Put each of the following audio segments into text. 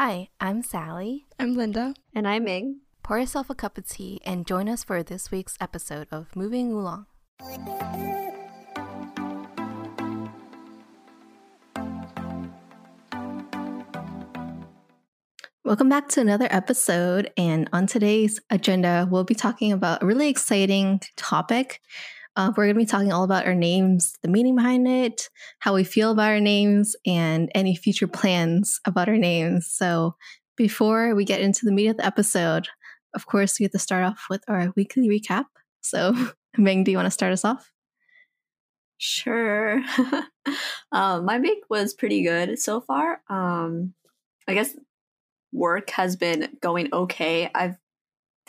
Hi, I'm Sally. I'm Linda. And I'm Ming. Pour yourself a cup of tea and join us for this week's episode of Moving Oolong. Welcome back to another episode. And on today's agenda, we'll be talking about a really exciting topic. Uh, we're going to be talking all about our names, the meaning behind it, how we feel about our names, and any future plans about our names. So, before we get into the meat of the episode, of course, we have to start off with our weekly recap. So, Ming, do you want to start us off? Sure. um, my week was pretty good so far. Um, I guess work has been going okay. I've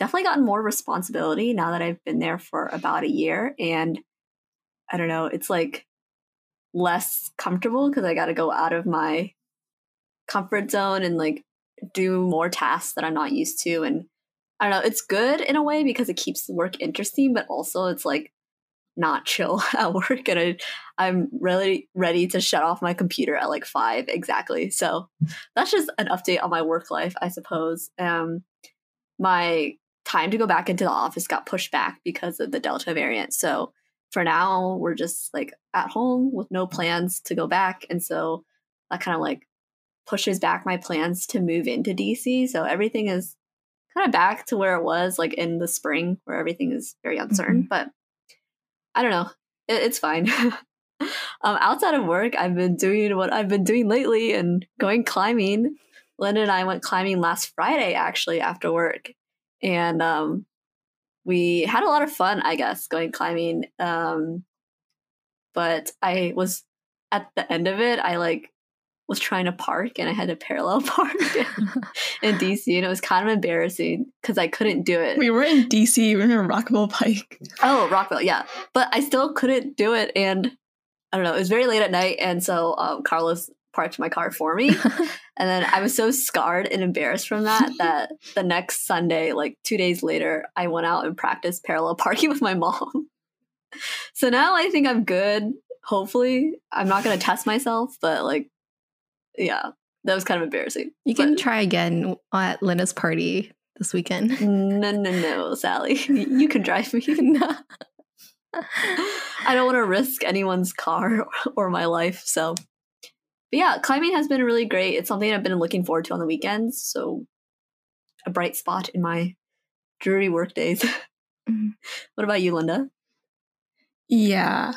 definitely gotten more responsibility now that I've been there for about a year. And I don't know, it's like less comfortable because I got to go out of my comfort zone and like do more tasks that I'm not used to. And I don't know, it's good in a way because it keeps the work interesting, but also it's like not chill at work and I, i'm really ready to shut off my computer at like five exactly so that's just an update on my work life i suppose um my time to go back into the office got pushed back because of the delta variant so for now we're just like at home with no plans to go back and so that kind of like pushes back my plans to move into dc so everything is kind of back to where it was like in the spring where everything is very uncertain mm-hmm. but I don't know. It, it's fine. um, outside of work, I've been doing what I've been doing lately and going climbing. Linda and I went climbing last Friday, actually, after work. And um, we had a lot of fun, I guess, going climbing. Um, but I was at the end of it, I like was trying to park and I had to parallel park in DC and it was kind of embarrassing because I couldn't do it. We were in DC, we were in Rockville Pike. Oh, Rockville, yeah. But I still couldn't do it and I don't know, it was very late at night and so um, Carlos parked my car for me. and then I was so scarred and embarrassed from that that the next Sunday, like two days later, I went out and practiced parallel parking with my mom. so now I think I'm good. Hopefully, I'm not going to test myself, but like yeah, that was kind of embarrassing. You can but, try again at Linda's party this weekend. No, no, no, Sally. You can drive me. no. I don't want to risk anyone's car or my life. So, but yeah, climbing has been really great. It's something I've been looking forward to on the weekends. So, a bright spot in my dreary work days. Mm-hmm. What about you, Linda? Yeah,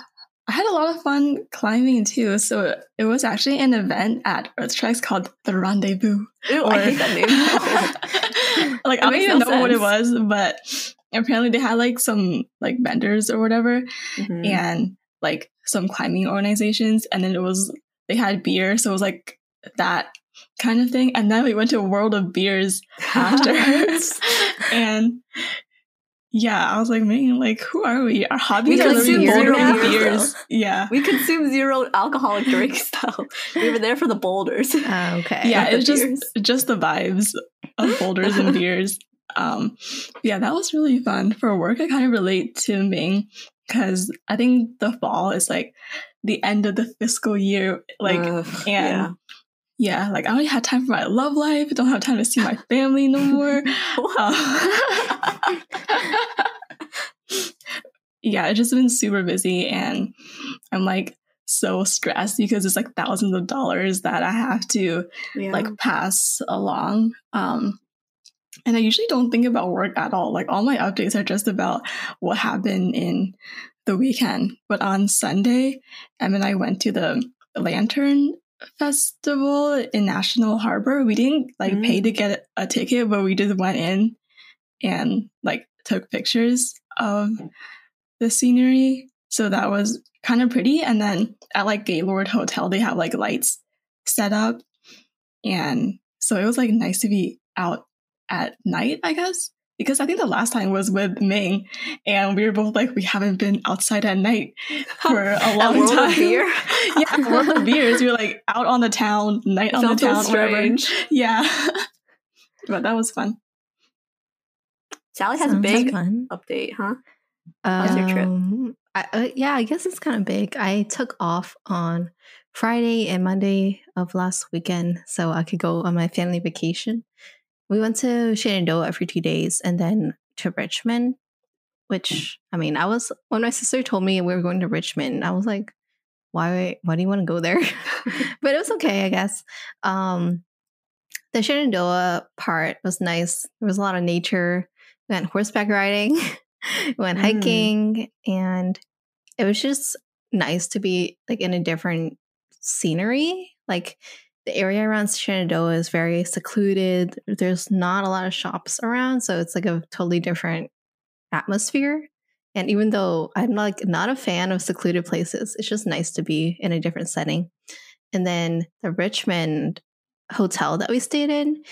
I had a lot of fun climbing too. So it was actually an event at Earthtreks called the Rendezvous. Ew, or, I hate that name. like I don't even no know sense. what it was, but apparently they had like some like vendors or whatever, mm-hmm. and like some climbing organizations, and then it was they had beer, so it was like that kind of thing. And then we went to World of Beers afterwards, and yeah, I was like, man, like, who are we? Our hobbies we are consume zero beers. Yeah, we consume zero alcoholic drinks though. we were there for the boulders. Uh, okay. Yeah, it was just just the vibes of boulders and beers. Um, yeah, that was really fun. For work, I kind of relate to Ming because I think the fall is like the end of the fiscal year, like, uh, and yeah yeah, like I only had time for my love life. I don't have time to see my family no more. uh, yeah, it's just been super busy and I'm like so stressed because it's like thousands of dollars that I have to yeah. like pass along. Um and I usually don't think about work at all. Like all my updates are just about what happened in the weekend. But on Sunday, Em and I went to the Lantern festival in National Harbor. We didn't like mm. pay to get a ticket, but we just went in and like took pictures of the scenery. So that was kind of pretty. And then at like Gaylord Hotel, they have like lights set up. And so it was like nice to be out at night, I guess because I think the last time was with Ming, and we were both like, we haven't been outside at night for a long time. beer, yeah, world of beers. We were like out on the town, night on the town, strange. wherever. Yeah, but that was fun. Sally has Sounds a big like update, huh? How's um, your trip? Um, I, uh, yeah, I guess it's kind of big. I took off on Friday and Monday of last weekend so I could go on my family vacation. We went to Shenandoah for two days and then to Richmond, which I mean, I was when my sister told me we were going to Richmond, I was like, why why do you want to go there? but it was okay, I guess. Um the Shenandoah part was nice. There was a lot of nature. We went horseback riding, we went mm. hiking, mm. and it was just nice to be like in a different scenery. Like the area around Shenandoah is very secluded. There's not a lot of shops around, so it's like a totally different atmosphere. And even though I'm like not a fan of secluded places, it's just nice to be in a different setting. And then the Richmond hotel that we stayed in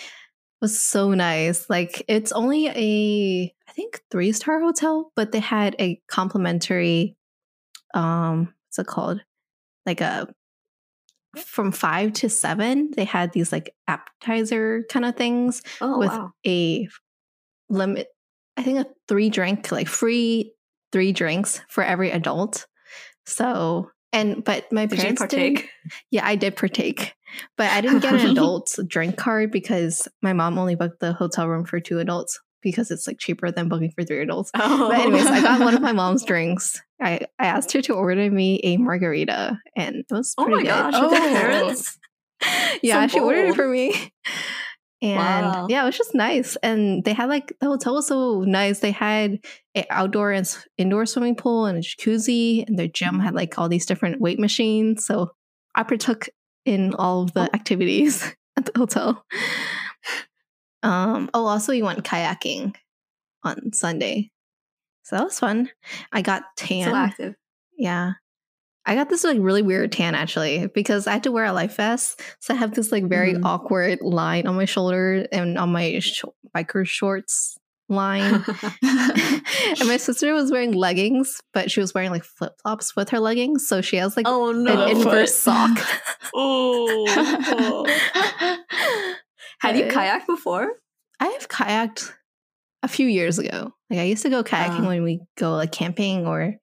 was so nice. Like it's only a I think three star hotel, but they had a complimentary um what's it called? Like a from five to seven, they had these like appetizer kind of things oh, with wow. a limit. I think a three drink, like free three drinks for every adult. So and but my did parents partake. Yeah, I did partake, but I didn't get an adult drink card because my mom only booked the hotel room for two adults because it's like cheaper than booking for three adults. Oh. But anyways, I got one of my mom's drinks. I, I asked her to order me a margarita, and it was pretty oh my good. gosh, oh. parents. yeah, so she ordered it for me. And wow. yeah, it was just nice. And they had like the hotel was so nice. They had an outdoor and indoor swimming pool and a jacuzzi, and their gym had like all these different weight machines. So I partook in all of the oh. activities at the hotel. Um, oh, also, we went kayaking on Sunday. So that was fun. I got tan. So active. Yeah. I got this like really weird tan actually because I had to wear a life vest. So I have this like very mm. awkward line on my shoulder and on my sh- biker shorts line. and my sister was wearing leggings, but she was wearing like flip flops with her leggings. So she has like oh, no. an inverse sock. oh. Have you kayaked before? I have kayaked a few years ago. Like I used to go kayaking uh, when we go like camping or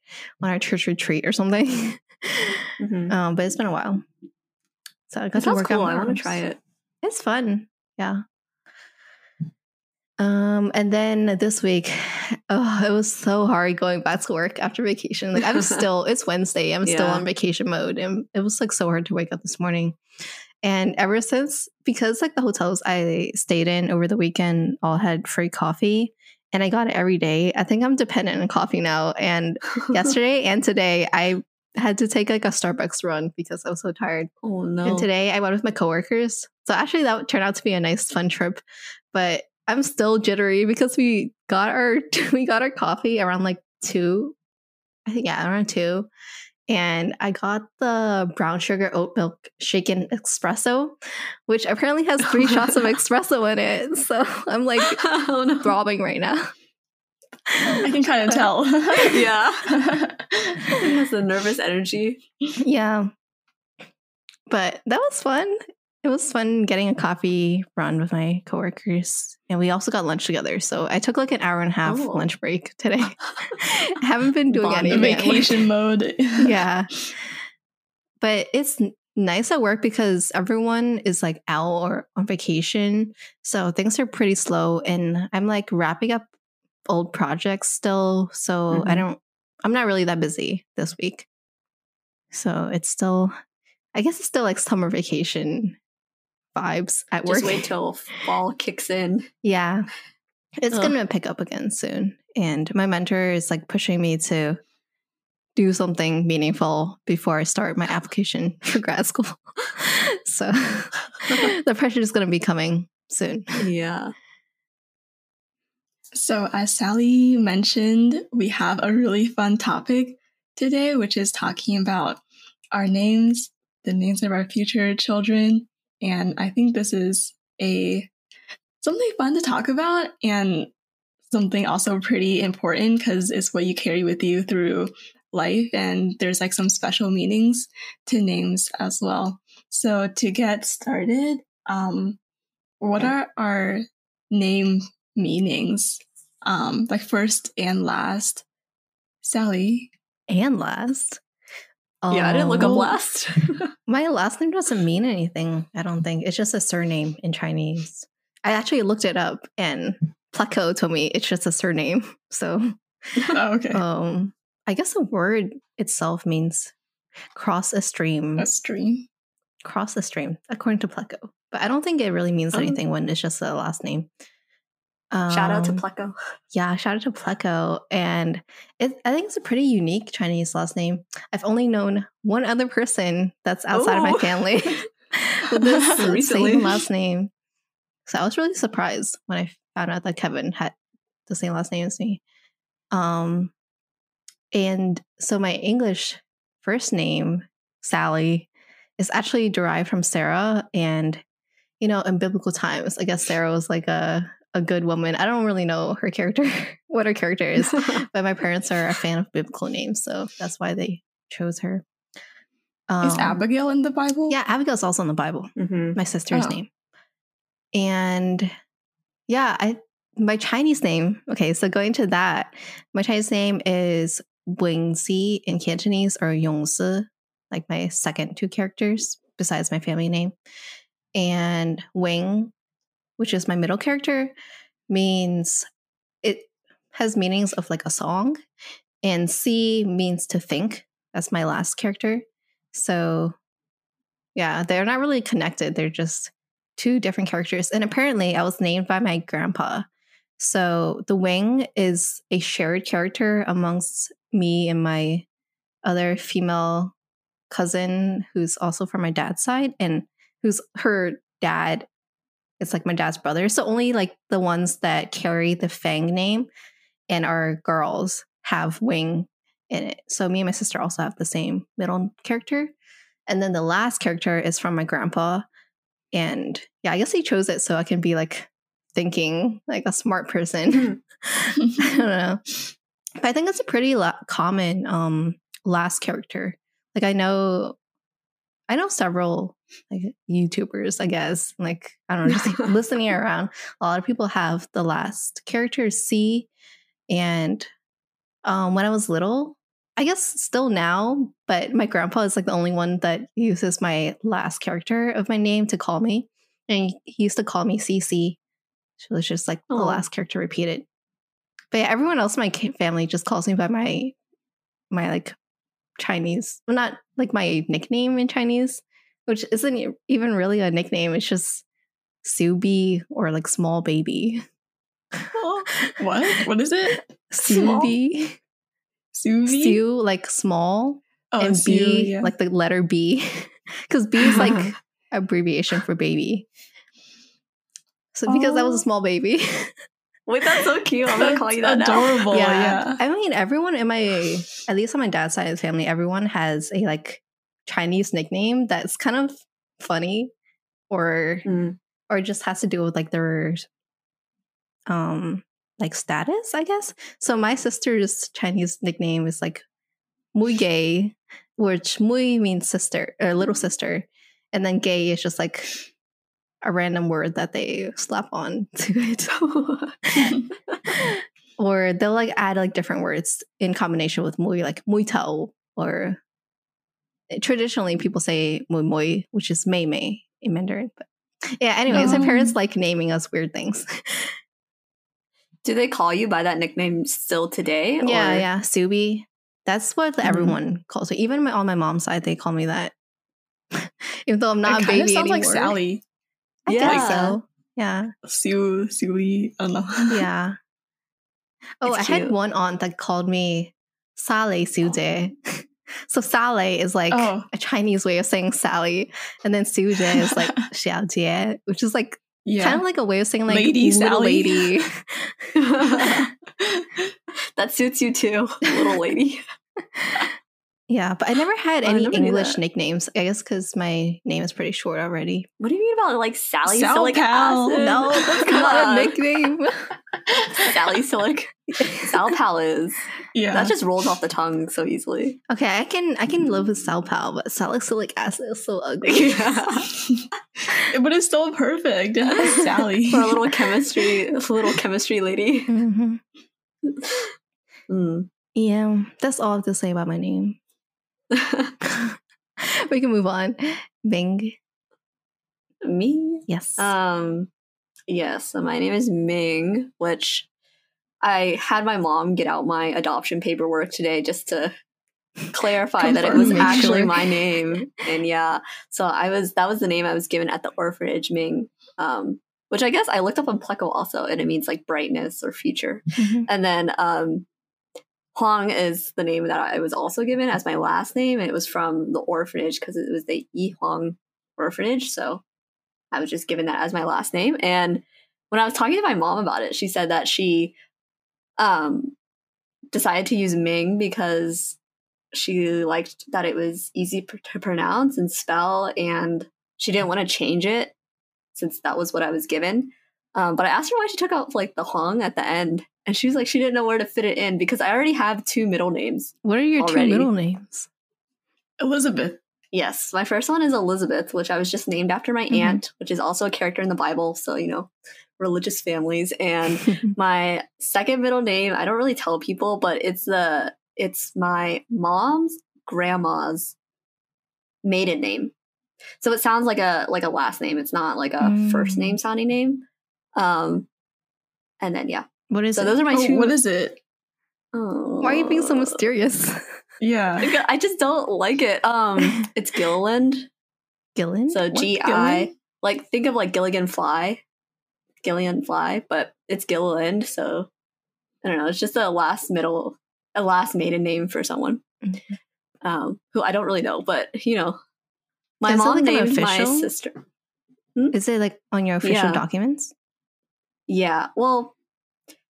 on our church retreat or something. mm-hmm. um, but it's been a while. So I got to work cool. out. I want to try it. It's fun. Yeah. Um, and then this week, oh, it was so hard going back to work after vacation. Like I'm still, it's Wednesday. I'm yeah. still on vacation mode, and it was like so hard to wake up this morning. And ever since, because like the hotels I stayed in over the weekend all had free coffee, and I got it every day. I think I'm dependent on coffee now. And yesterday and today, I had to take like a Starbucks run because I was so tired. Oh no! And today I went with my coworkers. So actually, that turned out to be a nice, fun trip. But I'm still jittery because we got our we got our coffee around like two. I think yeah, around two and I got the brown sugar oat milk shaken espresso, which apparently has three shots of espresso in it. So I'm like oh, no. throbbing right now. I can kind of tell. yeah. it has the nervous energy. Yeah. But that was fun it was fun getting a coffee run with my coworkers. And we also got lunch together. So I took like an hour and a half oh. lunch break today. I haven't been doing any vacation mode. yeah. But it's nice at work because everyone is like out or on vacation. So things are pretty slow. And I'm like wrapping up old projects still. So mm-hmm. I don't, I'm not really that busy this week. So it's still, I guess it's still like summer vacation vibes at work. Just wait till fall kicks in. Yeah. It's Ugh. going to pick up again soon. And my mentor is like pushing me to do something meaningful before I start my application for grad school. so the pressure is going to be coming soon. Yeah. So, as Sally mentioned, we have a really fun topic today, which is talking about our names, the names of our future children, and I think this is a something fun to talk about and something also pretty important because it's what you carry with you through life and there's like some special meanings to names as well. So to get started, um, what are our name meanings? Um, like first and last. Sally. And last. Um, yeah, I didn't look up Um, last. My last name doesn't mean anything. I don't think it's just a surname in Chinese. I actually looked it up, and Pleco told me it's just a surname. So, Oh, okay. um, I guess the word itself means cross a stream. a stream. cross the stream, according to Pleco. But I don't think it really means Oh. anything when it's just a last name. Shout out to Um, Pleco. Yeah, shout out to Pleco. And it, I think it's a pretty unique Chinese last name. I've only known one other person that's outside of my family with this same last name. So I was really surprised when I found out that Kevin had the same last name as me. Um, and so my English first name, Sally, is actually derived from Sarah. And, you know, in biblical times, I guess Sarah was like a, a good woman. I don't really know her character, what her character is, but my parents are a fan of biblical names. So that's why they chose her. Um, Is Abigail in the Bible? Yeah, Abigail's also in the Bible Mhm. my sister's Oh. name. And yeah, I my Chinese name. Okay, so going to that, my Chinese name is Wingzi in Cantonese or Yongsi, like my second two characters besides my family name. And Wing, which is my middle character, means it has meanings of like a song. And C means to think. That's my last character. So yeah, they're not really connected. They're just two different characters. And apparently, I was named by my grandpa. So the wing is a shared character amongst me and my other female cousin, who's also from my dad's side, and who's her dad. It's like my dad's brother. So only like the ones that carry the Fang name and are girls have wing in it. So me and my sister also have the same middle character. And then the last character is from my grandpa. And yeah, I guess he chose it so I can be like thinking like a smart person. I don't know. But I think it's a pretty la- common um last character. Like I know I know several like YouTubers, I guess. Like I don't know, just listening around. A lot of people have the last character C. And um when I was little, I guess still now, but my grandpa is like the only one that uses my last character of my name to call me. And he used to call me CC. So it's just like the last character repeated. But yeah, everyone else in my family just calls me by my my like Chinese, well, not like my nickname in Chinese, which isn't even really a nickname. It's just Subi or like small baby. what? What is it? Small? Subi. Suvi? Su like small oh, and Su, B yeah. like the letter B. Because B is like abbreviation for baby. So because I was a Oh. small baby. Wait, that's so cute. I'm gonna call you that That's now. adorable. Yeah. I mean, everyone in my, at least on my dad's side of the family, everyone has a like Chinese nickname that's kind of funny, or Mm. or just has to do with like their, um, like status, I guess. So my sister's Chinese nickname is like Mui Gay, which Mui means sister or little sister, and then gay is just like a random word that they slap on to it. or they'll like add like different words in combination with mui, like mui tao, or traditionally people say mui mui, which is mei mei in Mandarin. But yeah, anyways, my Oh. parents like naming us weird things. Do they call you by that nickname still today? yeah, or- yeah, Subi. That's what Mhm. everyone calls me. Even my, on my mom's side, they call me that. Even though I'm not it a baby sounds anymore. like Sally. I Yeah. so. Yeah. Su, Suli. I don't know. Yeah. Oh, It's I had one aunt that called me Sale Suje. So Sale is like Oh. a Chinese way of saying Sally, and then Suje is like Xiao Xiaojie, which is like yeah. kind of like a way of saying like Lady little Sally. lady. that suits you too, little lady. yeah, but I never had any never English nicknames. I guess because my name is pretty short already. What do you mean about like Sally Sal Silic Pal. acid? No, that's not a nickname. Sally Silic. Sal Pal is. yeah. That just rolls off the tongue so easily. okay, I can I can live with Salpal, but salicylic acid is so ugly. Yeah. but it's still perfect. Sally. For a little chemistry, a little chemistry lady. Mhm. Mm. Yeah, that's all I have to say about my name. we can move on. Ming. Me? Yes. Um, yes. So my name is Ming, which I had my mom get out my adoption paperwork today just to clarify that it was actually my name. And yeah, so I was that was the name I was given at the orphanage, Ming. Um, which I guess I looked up on Pleco also, and it means like brightness or future. Mm-hmm. And then um, Huang is the name that I was also given as my last name. And It was from the orphanage because it was the Yi Huang orphanage. So I was just given that as my last name. And when I was talking to my mom about it, she said that she um, decided to use Ming because she liked that it was easy to pronounce and spell, and she didn't want to change it since that was what I was given. Um, but I asked her why she took out like the Huang at the end, and she was like she didn't know where to fit it in because I already have two middle names. What are your already. two middle names? Elizabeth. Yes, my first one is Elizabeth, which I was just named after my mm-hmm. aunt, which is also a character in the Bible. So you know, religious families. And my second middle name, I don't really tell people, but it's the it's my mom's grandma's maiden name. So it sounds like a like a last name. It's not like a mm. first name sounding name. Um and then yeah. What is so it? those are my oh, two What is it? Oh. Why are you being so mysterious? yeah. I just don't like it. Um it's Gilliland. Gilliland? So G I like think of like Gilligan Fly. Gillian Fly, but it's Gilliland, so I don't know. It's just a last middle, a last maiden name for someone mm-hmm. um, who I don't really know, but you know, my Is mom like named my sister. Hmm? Is it like on your official yeah. documents? Yeah. Well,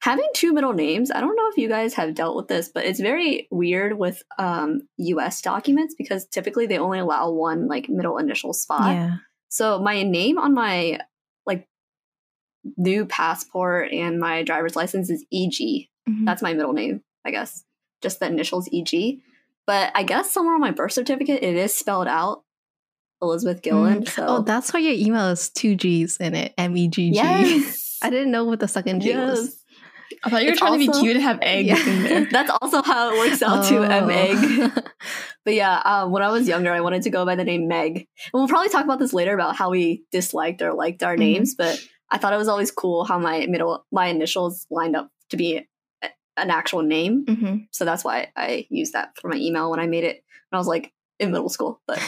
having two middle names, I don't know if you guys have dealt with this, but it's very weird with um, US documents because typically they only allow one like middle initial spot. Yeah. So my name on my like new passport and my driver's license is EG. Mm-hmm. That's my middle name, I guess. Just the initials EG. But I guess somewhere on my birth certificate it is spelled out Elizabeth Gilliland. Mm. So. Oh, that's why your email is two G's in it. M E G G. Yes. I didn't know what the second G yes. was. I thought you were it's trying also, to be cute to have egg yeah. in there. That's also how it works out oh. too, M egg. but yeah, um, when I was younger, I wanted to go by the name Meg. And we'll probably talk about this later about how we disliked or liked our mm-hmm. names, but I thought it was always cool how my middle my initials lined up to be a, an actual name. Mm-hmm. So that's why I used that for my email when I made it when I was like in middle school. But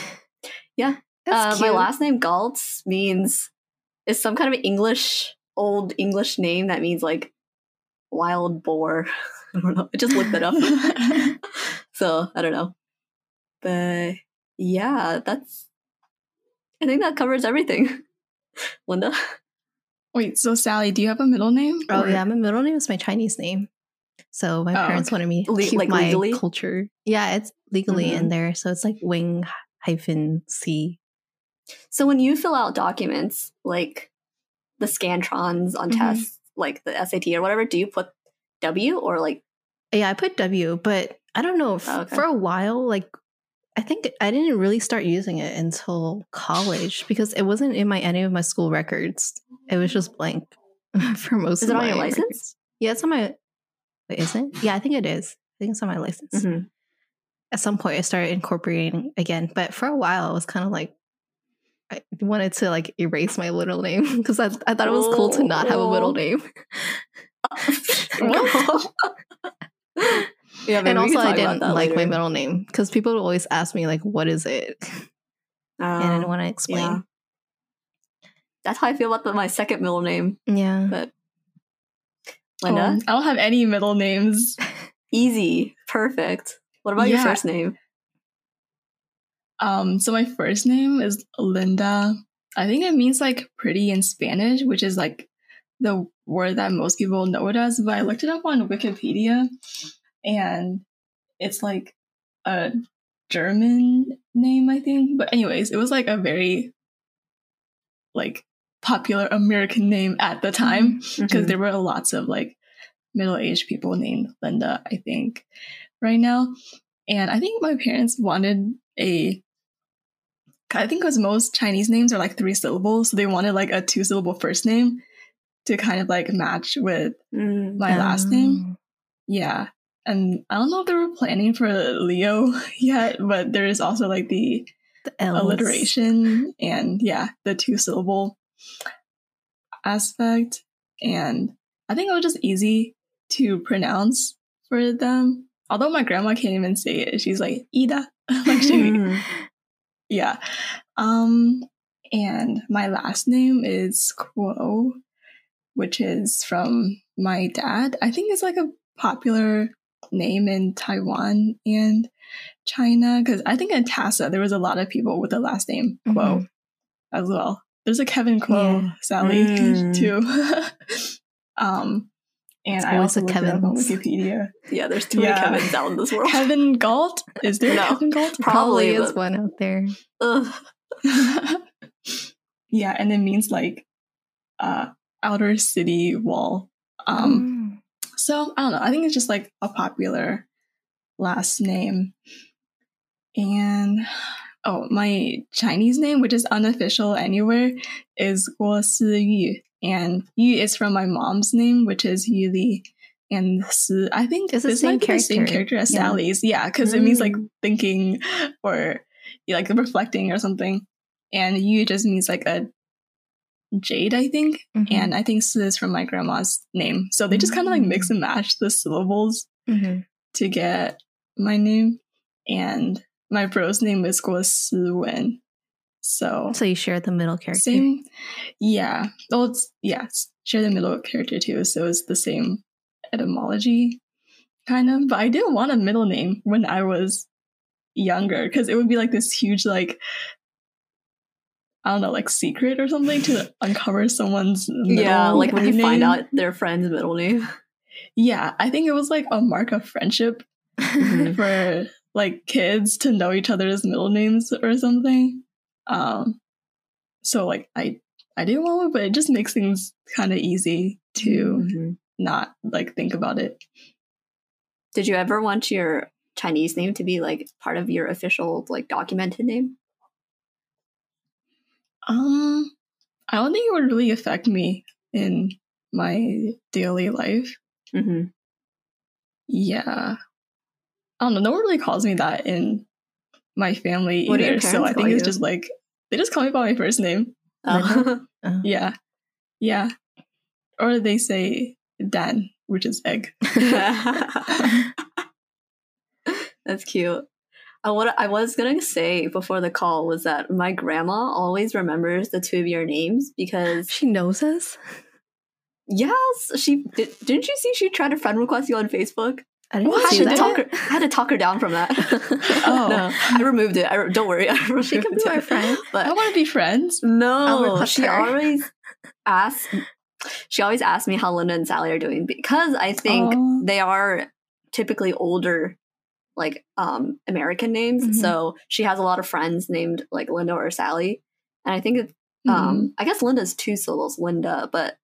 yeah, uh, my last name Galtz means is some kind of English old English name that means like wild boar. I don't know. I just looked it up. so I don't know. But yeah, that's I think that covers everything. Linda? Wait, so Sally, do you have a middle name? Oh or? yeah, my middle name is my Chinese name. So my oh, parents okay. wanted me to keep like my legally? culture. Yeah, it's legally mm-hmm. in there. So it's like wing hyphen C. So when you fill out documents like the Scantrons on mm-hmm. tests, like the SAT or whatever, do you put W or like Yeah, I put W, but I don't know. Oh, okay. For a while, like I think I didn't really start using it until college because it wasn't in my any of my school records. It was just blank for most. Is it on your records. license? Yeah, it's on my. Wait, is it? Yeah, I think it is. I think it's on my license. Mm-hmm. At some point, I started incorporating again, but for a while, I was kind of like, I wanted to like erase my little name because I, I thought it was cool to not have a middle oh. name. Yeah, and also I didn't like later. my middle name because people would always ask me like, "What is it?" and I didn't oh, want to explain. Yeah. That's how I feel about the, my second middle name. Yeah, but Linda, oh, I don't have any middle names. Easy, perfect. What about yeah. your first name? Um, so my first name is Linda. I think it means like pretty in Spanish, which is like the word that most people know it as. But I looked it up on Wikipedia, and it's like a German name, I think. But anyways, it was like a very like popular American name at the time because mm-hmm. there were lots of like middle-aged people named Linda, I think, right now. And I think my parents wanted a I think because most Chinese names are like three syllables, so they wanted like a two syllable first name to kind of like match with mm, my um. last name. Yeah. and I don't know if they were planning for Leo yet, but there is also like the, the alliteration and yeah, the two syllable aspect. And I think it was just easy to pronounce for them. Although my grandma can't even say it. She's like, Ida. like she, yeah. Um, and my last name is Kuo, which is from my dad. I think it's like a popular name in Taiwan and China because I think in Tassa there was a lot of people with the last name Kuo mm-hmm. as well. There's a Kevin Kuo, yeah. Sally mm. too. um, and I also looked Kevin on Wikipedia. Yeah, there's too yeah. many Kevins out in this world. Kevin Galt? Is there no. Kevin Galt? Probably, Probably is one out there. yeah, and it means like uh outer city wall. Um mm. so I don't know. I think it's just like a popular last name. And oh, my Chinese name, which is unofficial anywhere, is Guo Si and Yu is from my mom's name, which is Yu Li. And Si, I think it's this might be the same character as yeah. Sally's. Yeah, because mm. it means like mm. thinking or like reflecting or something. And Yu just means like a jade, I think. Mm-hmm. And I think Si is from my grandma's name. So they just kind of like mix mm. and match the syllables mm-hmm. to get my name. And my bro's name is Guo Si Wen. So So you share the middle character. Same yeah. Well it's yeah, share the middle character too, so it's the same etymology kind of. But I didn't want a middle name when I was younger, because it would be like this huge like I don't know, like secret or something to uncover someone's Yeah, like when you name. find out their friend's middle name. Yeah, I think it was like a mark of friendship for like kids to know each other's middle names or something. Um, so like I I didn't want one, but it just makes things kind of easy to mm-hmm. not like think about it. Did you ever want your Chinese name to be like part of your official like documented name? Um, I don't think it would really affect me in my daily life. Mm-hmm. Yeah, I don't know. No one really calls me that in my family what either. So I think it's you? just like they just call me by my first name. Oh. uh-huh. Yeah. Yeah. Or they say Dan, which is egg. That's cute. Uh, what I was gonna say before the call was that my grandma always remembers the two of your names because she knows us. Yes, she did. Didn't you see she tried to friend request you on Facebook? I didn't well, see I, that. Talk her, I had to talk her down from that. oh, no, I removed it. I, don't worry, she can be my friend. But I want to be friends. No, she her. always asks. She always asks me how Linda and Sally are doing because I think oh. they are typically older, like um American names. Mm-hmm. So she has a lot of friends named like Linda or Sally, and I think um mm-hmm. I guess Linda's two syllables, Linda, but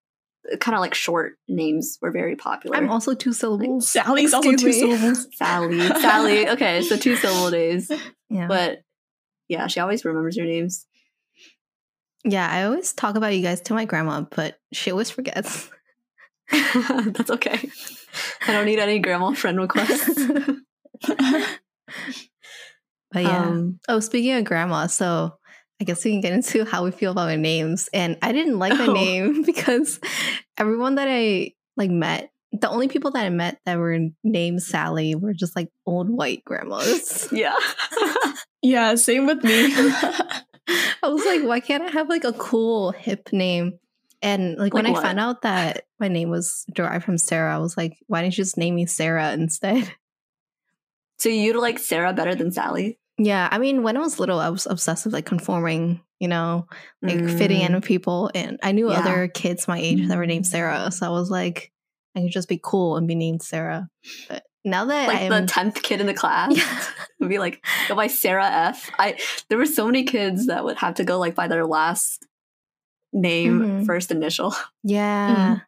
kind of like short names were very popular. I'm also two syllables. Like, Sally's also two syllables. Sally. Sally. Okay, so two syllable days. Yeah. But yeah, she always remembers your names. Yeah, I always talk about you guys to my grandma, but she always forgets. That's okay. I don't need any grandma friend requests. but yeah. Um, oh, speaking of grandma, so I guess we can get into how we feel about our names. And I didn't like my oh. name because everyone that I like met, the only people that I met that were named Sally were just like old white grandmas. Yeah. yeah, same with me. I was like, why can't I have like a cool hip name? And like, like when what? I found out that my name was derived from Sarah, I was like, why didn't you just name me Sarah instead? So you like Sarah better than Sally? Yeah, I mean, when I was little, I was obsessed with like conforming, you know, like mm. fitting in mm. with people. And I knew yeah. other kids my age that were named Sarah. So I was like, I could just be cool and be named Sarah. But now that like I'm... the tenth kid in the class yeah. would be like, go by Sarah F. I there were so many kids that would have to go like by their last name, mm-hmm. first initial. Yeah. Mm.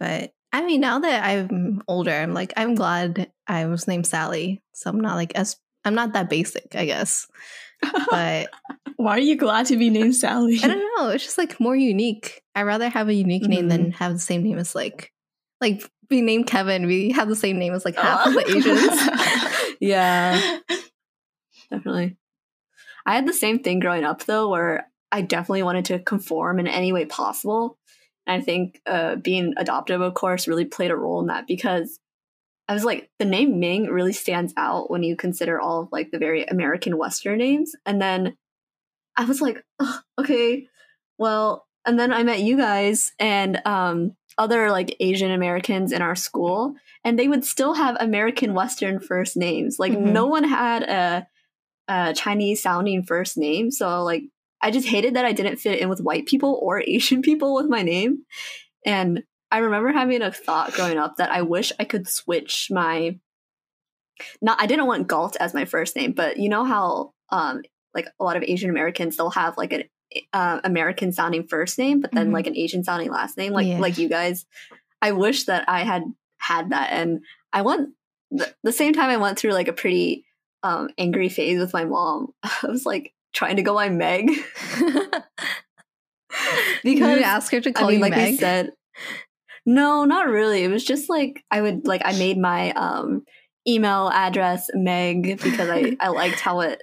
But I mean, now that I'm older, I'm like, I'm glad I was named Sally. So I'm not like as I'm not that basic, I guess. But why are you glad to be named Sally? I don't know. It's just like more unique. I'd rather have a unique mm-hmm. name than mm-hmm. have the same name as like like we named Kevin. We have the same name as like half of the Asians. yeah, definitely. I had the same thing growing up though, where I definitely wanted to conform in any way possible. And I think uh, being adoptive, of course, really played a role in that because I was like, the name Ming really stands out when you consider all of like the very American Western names. And then I was like, oh, okay, well, and then I met you guys and um, other like Asian Americans in our school, and they would still have American Western first names. Like mm-hmm. no one had a, a Chinese sounding first name, so like I just hated that I didn't fit in with white people or Asian people with my name. And I remember having a thought growing up that I wish I could switch my not I didn't want Galt as my first name, but you know how um like a lot of Asian Americans they'll have like an uh, American sounding first name, but then mm-hmm. like an Asian sounding last name, like yeah. like you guys. I wish that I had had that, and I went the, the same time I went through like a pretty um, angry phase with my mom. I was like trying to go by Meg because you ask her to call I mean, you like Meg? I said. No, not really. It was just like I would like I made my um email address Meg because I I liked how it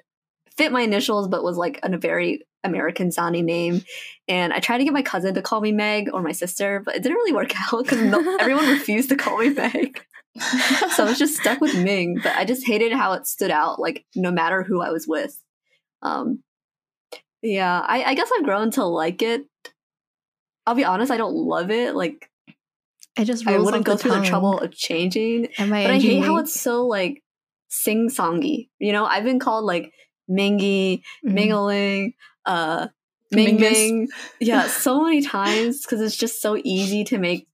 fit my initials, but was like a very American sounding name. And I tried to get my cousin to call me Meg or my sister, but it didn't really work out because no, everyone refused to call me Meg. so I was just stuck with Ming, but I just hated how it stood out, like no matter who I was with. Um, yeah, I, I guess I've grown to like it. I'll be honest, I don't love it. Like, I just I wouldn't go the through tongue. the trouble of changing. But I hate how it's so like sing songy. You know, I've been called like Mingy, mm-hmm. Mingling, uh, Ming Ming. Yeah, so many times because it's just so easy to make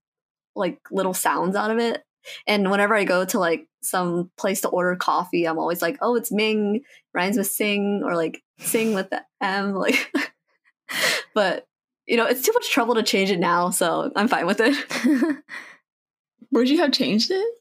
like little sounds out of it. And whenever I go to like some place to order coffee, I'm always like, oh, it's Ming, rhymes with sing, or like sing with the M. Like, but you know, it's too much trouble to change it now, so I'm fine with it. Would you have changed it?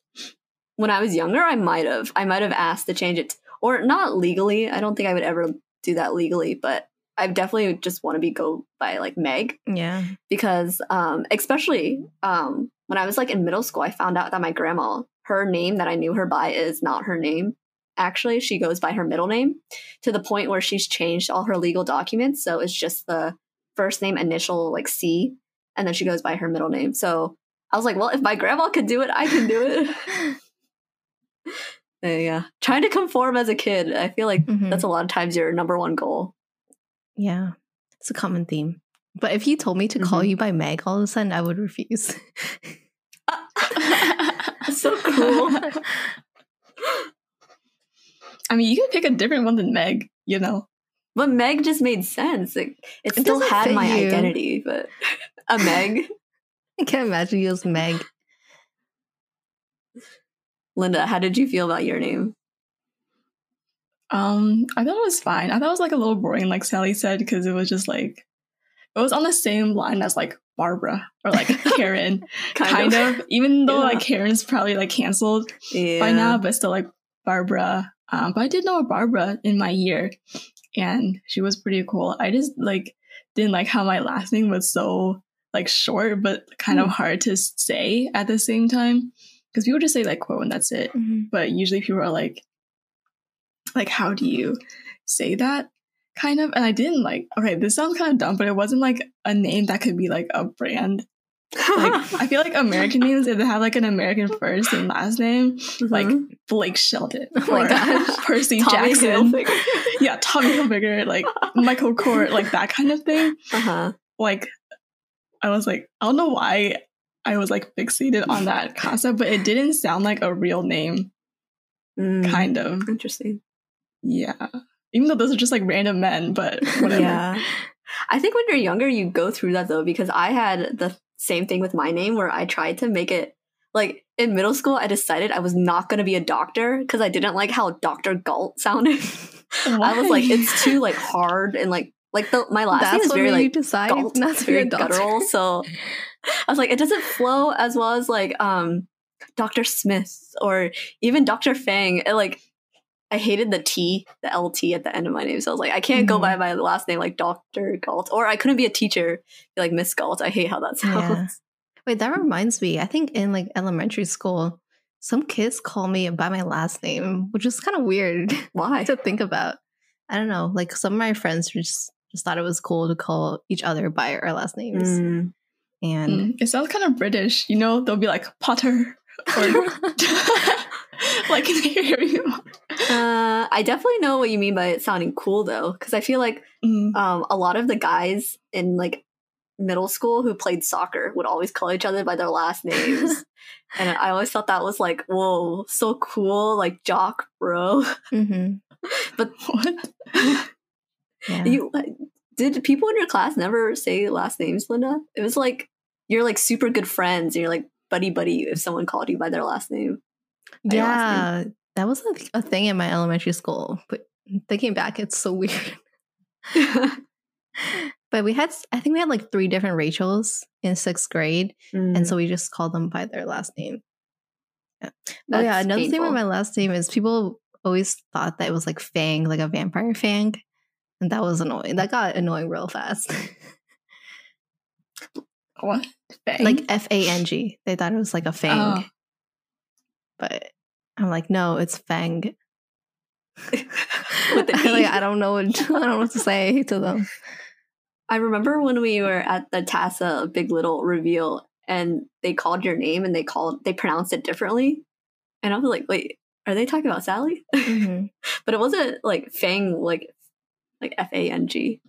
When I was younger, I might have. I might have asked to change it, or not legally. I don't think I would ever do that legally, but I definitely just want to be go by like Meg. Yeah. Because um especially um when I was like in middle school, I found out that my grandma, her name that I knew her by is not her name. Actually, she goes by her middle name to the point where she's changed all her legal documents. So it's just the first name initial like C and then she goes by her middle name. So I was like, well, if my grandma could do it, I can do it. uh, yeah. Trying to conform as a kid, I feel like mm-hmm. that's a lot of times your number one goal. Yeah, it's a common theme. But if you told me to mm-hmm. call you by Meg all of a sudden, I would refuse. so cool. I mean, you could pick a different one than Meg, you know. But Meg just made sense. It, it, it still had my you. identity, but a Meg. I can't imagine you as Meg. Linda, how did you feel about your name? Um, I thought it was fine. I thought it was like a little boring, like Sally said, because it was just like it was on the same line as like Barbara or like Karen, kind, kind of. of. Even though yeah. like Karen's probably like canceled yeah. by now, but still like Barbara. Um, but I did know a Barbara in my year, and she was pretty cool. I just like didn't like how my last name was so like short, but kind mm. of hard to say at the same time. Because people just say like quote and that's it. Mm-hmm. But usually people are like, like how do you say that kind of and i didn't like okay this sounds kind of dumb but it wasn't like a name that could be like a brand like i feel like american names if they have like an american first and last name mm-hmm. like blake shelton oh or percy Tommy jackson Hilfiger. yeah tommy hilfiger like michael kors like that kind of thing uh-huh. like i was like i don't know why i was like fixated on that concept but it didn't sound like a real name mm, kind of interesting yeah. Even though those are just like random men, but whatever. yeah. I think when you're younger, you go through that though, because I had the same thing with my name where I tried to make it like in middle school, I decided I was not going to be a doctor because I didn't like how Dr. Galt sounded. I was like, it's too like hard and like like the my last That's name is very like decide Galt, to very guttural. So I was like, it doesn't flow as well as like um Dr. Smith or even Dr. Fang. It, like I hated the T, the LT at the end of my name. So I was like, I can't mm-hmm. go by mm-hmm. my last name like Dr. Galt. Or I couldn't be a teacher, be like Miss Galt. I hate how that sounds. Yeah. Wait, that reminds me. I think in like elementary school, some kids call me by my last name, which is kind of weird. Why? to think about. I don't know. Like some of my friends just just thought it was cool to call each other by our last names. Mm. And Mm, it sounds kind of British, you know. They'll be like Potter, or like in the area. Uh, I definitely know what you mean by it sounding cool though, because I feel like Mm, um, a lot of the guys in like middle school who played soccer would always call each other by their last names. and I always thought that was like, whoa, so cool, like jock, bro. Mhm. But what? yeah. you did people in your class never say last names, Linda? It was like you're like super good friends and you're like buddy buddy if someone called you by their last name. By your last yeah, that was a, a thing in my elementary school. But thinking back, it's so weird. But we had, I think we had like three different Rachels in sixth grade, Mm. and so we just called them by their last name. Yeah. Oh yeah, another thing with my last name is people always thought that it was like Fang, like a vampire Fang, and that was annoying. That got annoying real fast. What? Fang? like F A N G. They thought it was like a Fang, Oh. But I'm like, no, it's Fang. I, like. I don't know what I don't know what to say to them. I remember when we were at the Tassa Big Little reveal and they called your name and they called they pronounced it differently. And I was like, wait, are they talking about Sally? Mhm. but it wasn't like Fang like like F A N G.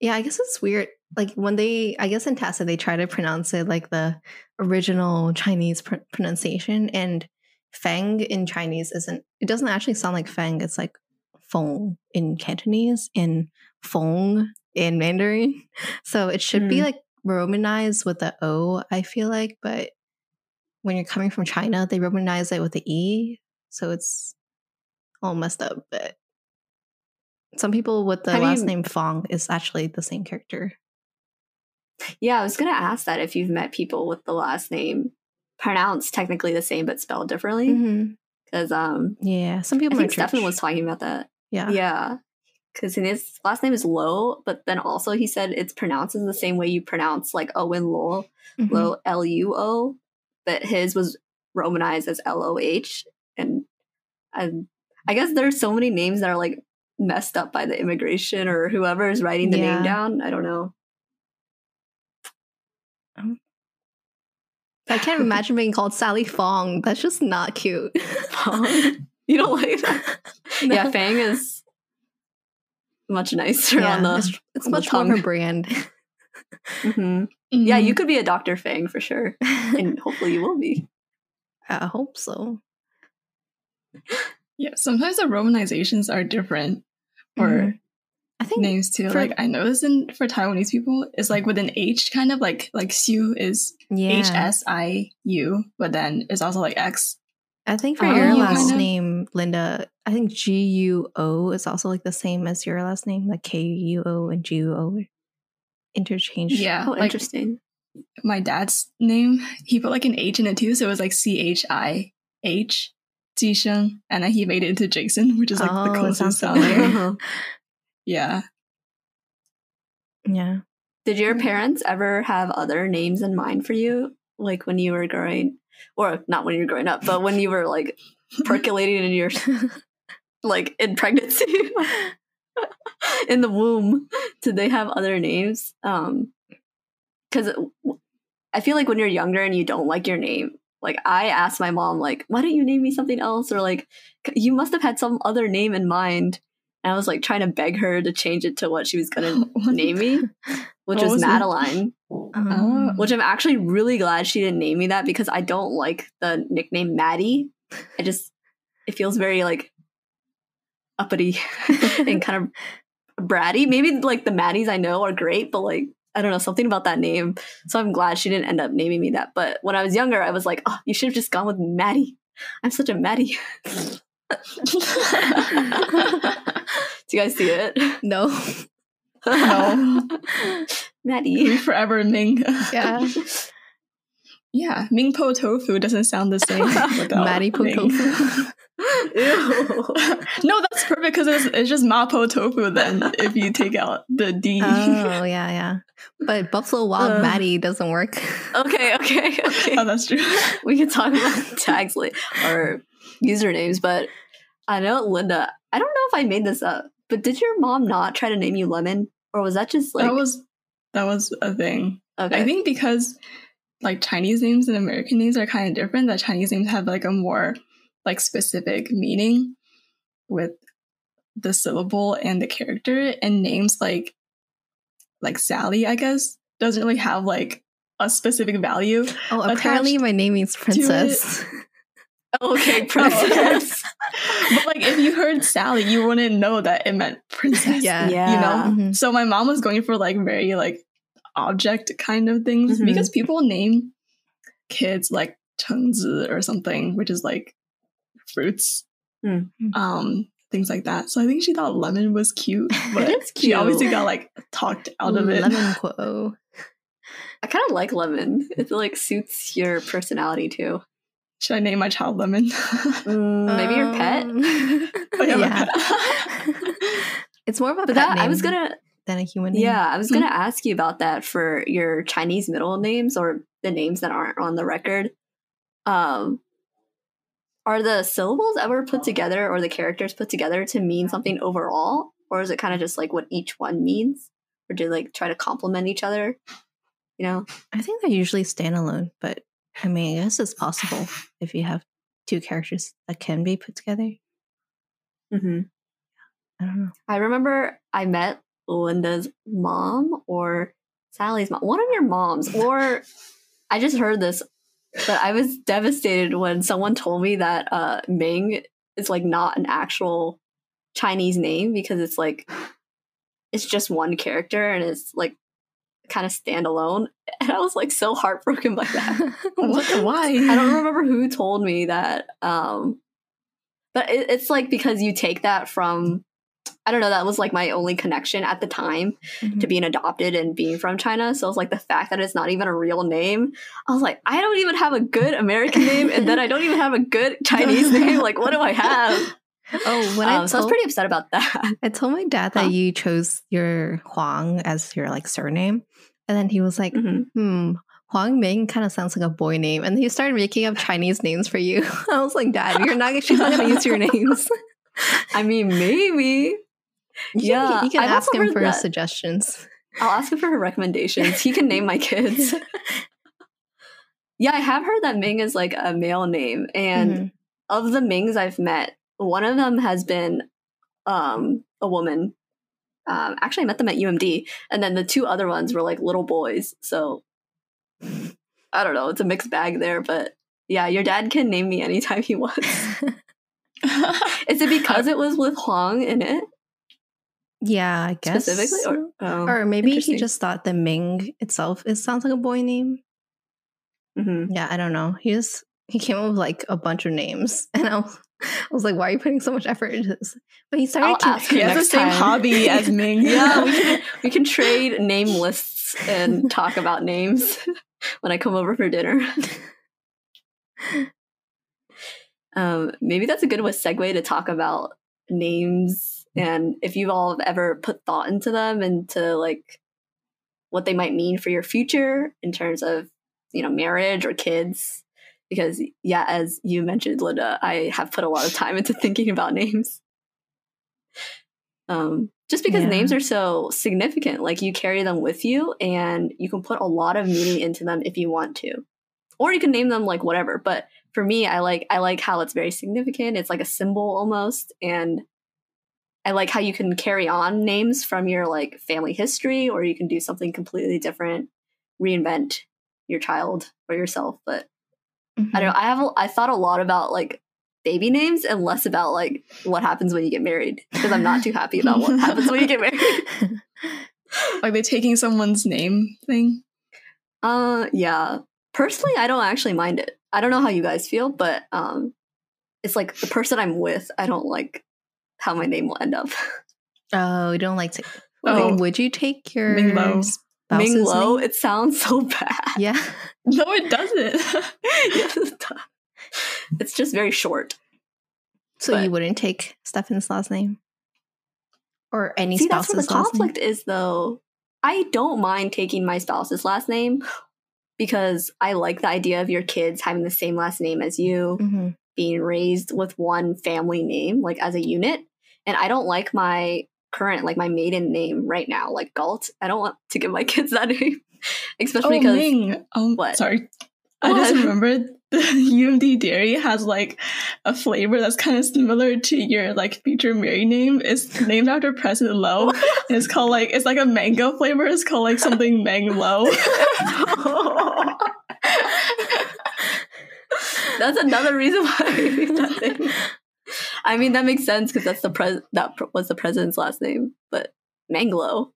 Yeah, I guess it's weird. Like when they, I guess in Tassa they try to pronounce it like the original Chinese pr- pronunciation, and Fang in Chinese isn't. It doesn't actually sound like Fang. It's like Feng in Cantonese and Feng in Mandarin. So it should be Hmm. like Romanized with the O. I feel like, but when you're coming from China, they Romanize it with the E. So it's all messed up. But some people with the Have last you- name Fong is actually the same character. Yeah, I was gonna ask that if you've met people with the last name pronounced technically the same but spelled differently. Mm-hmm. Because um Yeah, some I people. think in Stefan was talking about that. Yeah. Yeah. Because his last name is Loh, but then also he said it's pronounced in the same way you pronounce like Owen Lowell, Mhm. Low L U O, but his was romanized as L O H. And I, I guess there's so many names that are like messed up by the immigration or whoever is writing the Yeah. name down. I don't know. I can't imagine being called Sally Fong. That's just not cute. Fong? You don't like that? No. Yeah, Fang is much nicer Yeah, on the. it's, it's on the much more of a tongue. brand. Mhm. Yeah, Mm. you could be a Dr. Fang for sure. And hopefully you will be. I hope so. Yeah, sometimes the romanizations are different for Mhm. I think names too. for- like I know this in for Taiwanese people, is like with an H kind of like like Xiu is yeah. H S I U, but then it's also like X. I think for Oh, your last kind of- name, Linda, I think G U O is also like the same as your last name, like K U O and G U O interchange. Yeah, Oh, like interesting. my dad's name, he put like an H in it too, so it was like C H I H Jisheng, and then he made it into Jason, which is like Oh, the closest sound. familiar. yeah. Yeah. Did your parents ever have other names in mind for you? Like when you were growing, or not when you were growing up, but when you were like percolating in your, like in pregnancy, in the womb, did they have other names? Um, because I feel like when you're younger and you don't like your name, like I asked my mom, like, why don't you name me something else? Or like, you must have had some other name in mind. And I was like trying to beg her to change it to what she was gonna name me, which was, was? Madeline. Um, Which I'm actually really glad she didn't name me that because I don't like the nickname Maddie. I just it feels very like uppity and kind of bratty. Maybe like the Maddies I know are great, but like I don't know something about that name. So I'm glad she didn't end up naming me that. But when I was younger, I was like, oh, you should have just gone with Maddie. I'm such a Maddie. Do you guys see it? no. No. Maddie. Forever Ming. Yeah. yeah. Ming Po Tofu doesn't sound the same. Maddie Po Ming. Tofu. no, that's perfect because it's, it's just mapo tofu. Then if you take out the D. Oh yeah, yeah. But Buffalo Wild uh, Maddie doesn't work. Okay, okay, okay. Oh, that's true. we can talk about tags later or usernames, but I know Linda. I don't know if I made this up, but did your mom not try to name you Lemon, or was that just like that was that was a thing? Okay. I think because like Chinese names and American names are kind of different. That Chinese names have like a more like specific meaning with the syllable and the character, and names like like Sally, I guess, doesn't really have like a specific value. Oh, apparently my name means princess. okay, princess. but like if you heard Sally, you wouldn't know that it meant princess. Yeah. yeah. You know? Mm-hmm. So my mom was going for like very like object kind of things mm-hmm. because people name kids like chengzi or something, which is like fruits. Mm-hmm. Um things like that. So I think she thought lemon was cute, but cute. she obviously got like talked out of it. Lemon Kuo. I kind of like lemon. It like suits your personality too. Should I name my child Lemon? mm, maybe your pet. oh, yeah, yeah. Pet. it's more of a but that I was gonna than a human name. Yeah, I was gonna mm-hmm. ask you about that for your Chinese middle names or the names that aren't on the record. Um, are the syllables ever put together or the characters put together to mean something overall, or is it kind of just like what each one means, or do they like try to complement each other? You know, I think they're usually standalone, but I mean, I guess it's possible if you have two characters that can be put together. Mm-hmm. I don't know. I remember I met Linda's mom or Sally's mom, one of your moms, or I just heard this, but I was devastated when someone told me that uh, Ming is like not an actual Chinese name because it's like it's just one character and it's like kind of standalone. And I was like so heartbroken by that. what? Why? I don't remember who told me that. Um, but it, it's like because you take that from I don't know, that was like my only connection at the time mm-hmm. to being adopted and being from China. So it's like the fact that it's not even a real name. I was like, I don't even have a good American name, and then I don't even have a good Chinese name. Like, what do I have? Oh, when um, I told, so I was pretty upset about that. I told my dad that huh? you chose your Huang as your like surname, and then he was like, mm-hmm. "Hmm, Huang Ming kind of sounds like a boy name," and he started making up Chinese names for you. I was like, "Dad, you're not. She's not going to use your names." I mean, maybe. You yeah, can, you can I've ask him for that. suggestions. I'll ask him for recommendations. He can name my kids. yeah, I have heard that Ming is like a male name, and mm-hmm. of the Mings I've met, one of them has been um, a woman. Um, actually, I met them at UMD, and then the two other ones were like little boys. So I don't know. It's a mixed bag there, but yeah, your dad can name me anytime he wants. Is it because it was with Huang in it? Yeah, I guess specifically, or, oh, or maybe he just thought the Ming itself it sounds like a boy name. Mm-hmm. Yeah, I don't know. He just he came up with like a bunch of names, and I was, I was like, "Why are you putting so much effort into this?" But he started. I'll ask he has the same time. hobby as Ming. yeah, we can we can trade name lists and talk about names when I come over for dinner. um, maybe that's a good segue to talk about names and if you all have ever put thought into them and to like what they might mean for your future in terms of you know marriage or kids because yeah as you mentioned linda i have put a lot of time into thinking about names um, just because yeah. names are so significant like you carry them with you and you can put a lot of meaning into them if you want to or you can name them like whatever but for me i like i like how it's very significant it's like a symbol almost and I like how you can carry on names from your like family history, or you can do something completely different, reinvent your child or yourself. But mm-hmm. I don't know. I have a, I thought a lot about like baby names and less about like what happens when you get married because I'm not too happy about what happens when you get married. like they taking someone's name thing. Uh, yeah. Personally, I don't actually mind it. I don't know how you guys feel, but um, it's like the person I'm with. I don't like how my name will end up. Oh, you don't like to. Oh, would you take your Ming Loh? Ming Loh? It sounds so bad. Yeah. no, it doesn't. yes, it does. It's just very short. So but, you wouldn't take Stefan's last name? Or any see, spouse's that's where the conflict name? is though. I don't mind taking my spouse's last name because I like the idea of your kids having the same last name as you, mm-hmm. being raised with one family name, like as a unit. And I don't like my current, like my maiden name right now, like Galt. I don't want to give my kids that name, especially oh, because. Ming. Oh, what? Sorry. I just remembered the UMD dairy has like a flavor that's kind of similar to your like future Mary name. It's named after President Loh. it's called like it's like a mango flavor. It's called like something Mang Low. that's another reason why I mean that makes sense because that's the pres that was the president's last name, but Manglo.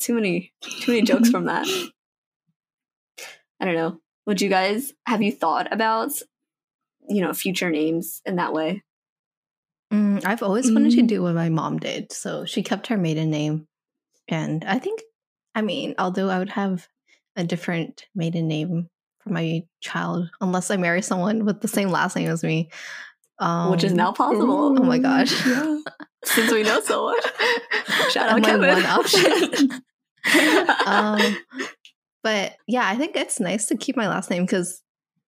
Too many too many jokes from that. I don't know. Would you guys have you thought about you know future names in that way? Mm, I've always wanted to mm. do what my mom did. So she kept her maiden name, and I think, I mean, although I would have a different maiden name for my child, unless I marry someone with the same last name as me, um, which is now possible. Ooh, oh my gosh! Yeah. Since we know so much, shout out Kevin. My one option. um, but yeah, I think it's nice to keep my last name because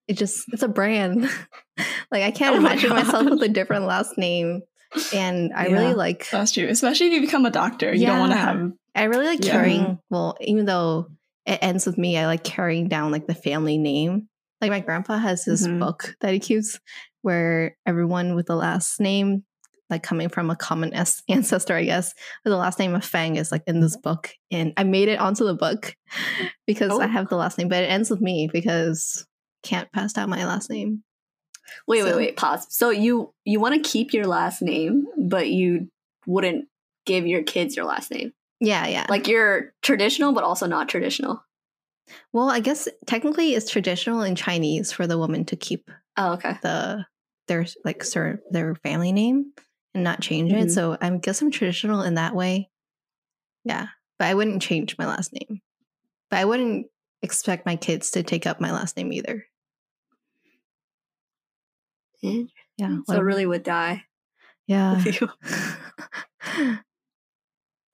it just it's a brand. like I can't oh imagine myself with a different last name. And I yeah, really like that's true. Especially if you become a doctor. You yeah, don't want to have I really like yeah. carrying well, even though it ends with me, I like carrying down like the family name. Like my grandpa has this mm-hmm. book that he keeps where everyone with the last name like coming from a common s- ancestor, I guess. The last name of Fang is like in this mm-hmm. book, and I made it onto the book because oh. I have the last name, but it ends with me because can't pass down my last name. Wait, so. wait, wait. Pause. So you you want to keep your last name, but you wouldn't give your kids your last name. Yeah, yeah. Like you're traditional, but also not traditional. Well, I guess technically it's traditional in Chinese for the woman to keep. Oh, okay. The their like sir their family name and not change mm-hmm. it. So I guess I'm traditional in that way. Yeah. But I wouldn't change my last name. But I wouldn't expect my kids to take up my last name either. Yeah. So really would die. Yeah.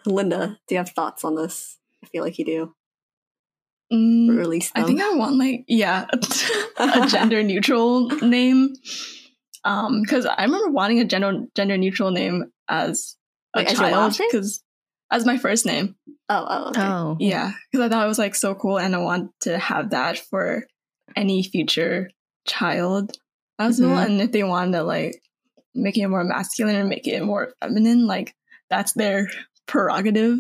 Linda, do you have thoughts on this? I feel like you do. Mm, release them. I think I want like yeah, a gender neutral name. Um, because I remember wanting a gender gender neutral name as a Wait, child because as, as my first name. Oh, oh, okay. oh, yeah. Because I thought it was like so cool, and I want to have that for any future child as mm-hmm. well. And if they want to like make it more masculine or make it more feminine, like that's their prerogative,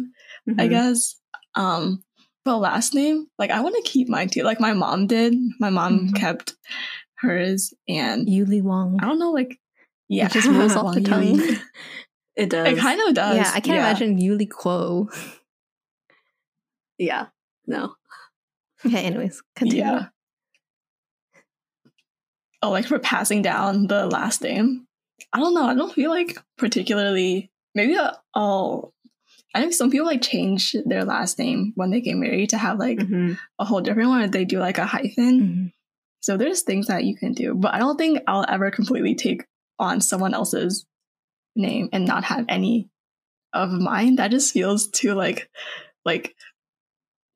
mm-hmm. I guess. Um, but last name, like I want to keep mine too. Like my mom did. My mom mm-hmm. kept hers and Yuli Wong. I don't know, like yeah, it just rolls off the tongue. it does. It kind of does. Yeah, I can't yeah. imagine Yuli Kuo. Yeah, no. Okay, anyways, continue. Yeah. Oh, like for passing down the last name. I don't know. I don't feel like particularly. Maybe I'll. I think some people like change their last name when they get married to have like mm-hmm. a whole different one. They do like a hyphen. Mm-hmm. So there's things that you can do, but I don't think I'll ever completely take on someone else's name and not have any of mine. That just feels too like like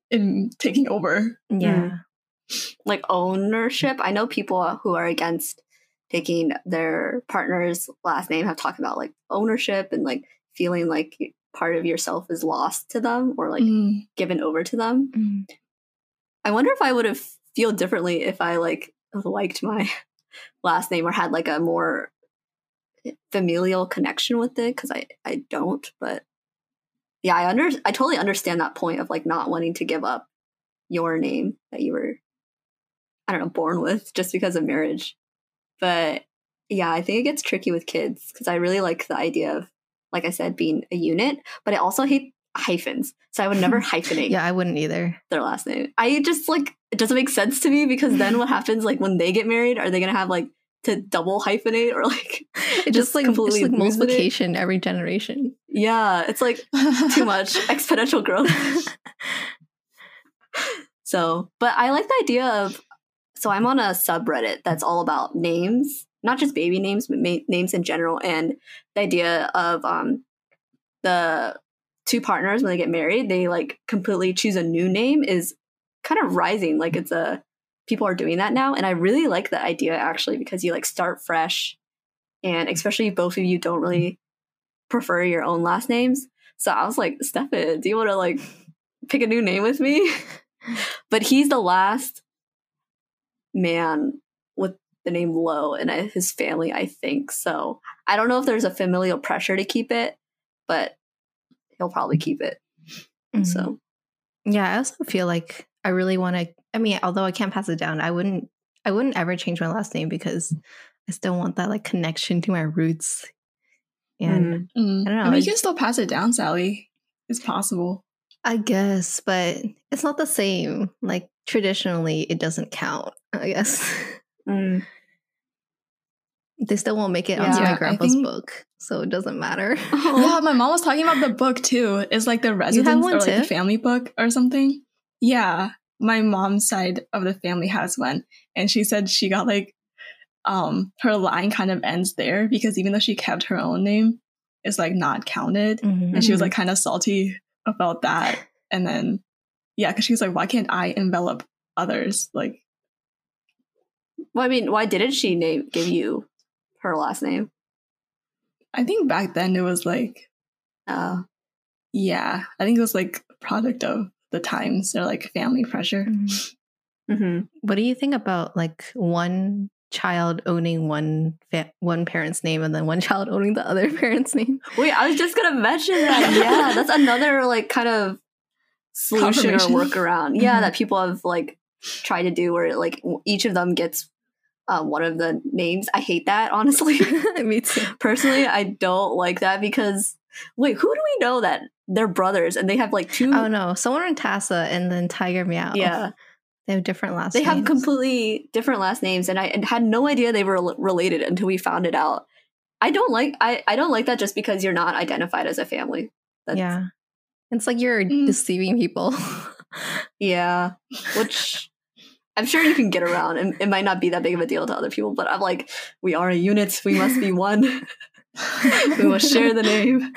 in taking over. Yeah. Like ownership. I know people who are against taking their partner's last name have talked about like ownership and like feeling like part of yourself is lost to them or like mm. given over to them. Mm. I wonder if I would have feel differently if I like liked my last name or had like a more eh, familial connection with it because I I don't. But yeah, I under I totally understand that point of like not wanting to give up your name that you were I don't know born with just because of marriage. But yeah, I think it gets tricky with kids because I really like the idea of like I said being a unit, but I also hate hyphens. So I would never hyphenate. yeah, I wouldn't either. Their last name. I just like it doesn't make sense to me because then what happens like when they get married? Are they gonna have like to double hyphenate or like it just like completely like multiplication every generation? Yeah, it's like too much exponential growth. so, but I like the idea of so I'm on a subreddit that's all about names not just baby names, but ma- names in general, and the idea of um, the two partners when they get married, they like completely choose a new name is kind of rising. Like it's a people are doing that now, and I really like the idea actually because you like start fresh, and especially if both of you don't really prefer your own last names. So I was like, Stefan, do you want to like pick a new name with me? but he's the last man with the name Loh and uh, his family, I think. So I don't know if there's a familial pressure to keep it, but he'll probably keep it. Mm-hmm. So yeah, I also feel like I really want to. I mean, although I can't pass it down, I wouldn't. I wouldn't ever change my last name because I still want that like connection to my roots. And mm. I don't know. I mean, you can still pass it down, Sally. It's possible. I guess, but it's not the same. Like traditionally, it doesn't count. I guess. Mm. They still won't make it yeah, onto my grandpa's think... book, so it doesn't matter. yeah, my mom was talking about the book too. It's like the residence or like too? the family book or something. Yeah, my mom's side of the family has one, and she said she got like um her line kind of ends there because even though she kept her own name, it's like not counted, mm-hmm. and she was like kind of salty about that. And then yeah, because she was like, why can't I envelop others? Like, well, I mean, why didn't she name give you her last name? I think back then it was like, uh, yeah, I think it was like a product of the times or like family pressure. Mm-hmm. Mm-hmm. What do you think about like one child owning one fa- one parent's name and then one child owning the other parent's name? Wait, I was just gonna mention that. yeah, that's another like kind of solution or workaround. Yeah, mm-hmm. that people have like tried to do where like each of them gets um, one of the names. I hate that, honestly. Me too. Personally, I don't like that because wait, who do we know that they're brothers and they have like two? Oh no, someone in Tassa and then Tiger Meow. Yeah. They have different last names. they names. have completely different last names, and I had no idea they were related until we found it out. I don't like I, I don't like that just because you're not identified as a family. That's, yeah. It's like you're mm. deceiving people. yeah. Which I'm sure you can get around and it might not be that big of a deal to other people, but I'm like, we are a unit, we must be one. we must share the name.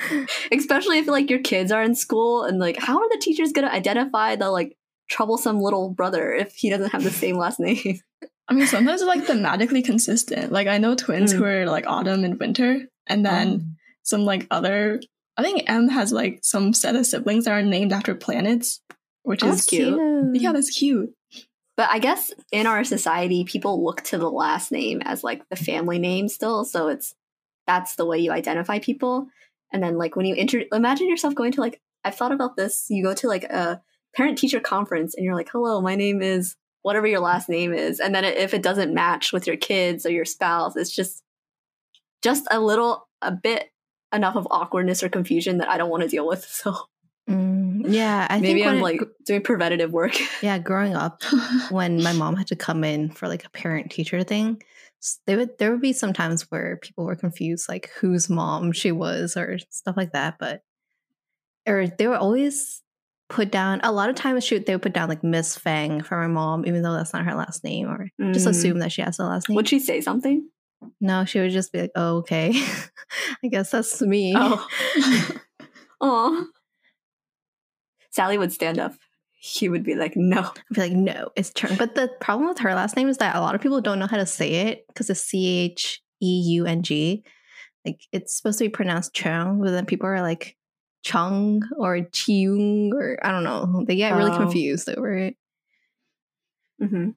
Especially if like your kids are in school and like how are the teachers gonna identify the like troublesome little brother if he doesn't have the same last name? I mean sometimes it's like thematically consistent. Like I know twins mm. who are like autumn and winter, and then mm. some like other I think M has like some set of siblings that are named after planets, which oh, is cute. cute. Yeah, that's cute. But I guess in our society, people look to the last name as like the family name still. So it's that's the way you identify people. And then like when you enter, imagine yourself going to like, I've thought about this. You go to like a parent teacher conference and you're like, hello, my name is whatever your last name is. And then if it doesn't match with your kids or your spouse, it's just, just a little, a bit enough of awkwardness or confusion that I don't want to deal with. So Mm, yeah, I think maybe I'm like doing preventative work. Yeah, growing up, when my mom had to come in for like a parent teacher thing, they would there would be some times where people were confused, like whose mom she was or stuff like that. But or they were always put down. A lot of times, she they would put down like Miss Fang for my mom, even though that's not her last name, or mm. just assume that she has the last name. Would she say something? No, she would just be like, "Oh, okay, I guess that's me." Oh, oh. Sally would stand up. He would be like, no. I'd be like, no, it's Chung. But the problem with her last name is that a lot of people don't know how to say it because it's C H E U N G. Like it's supposed to be pronounced Chung, but then people are like Chung or Chiung or I don't know. They get really oh. confused over it. Mm-hmm.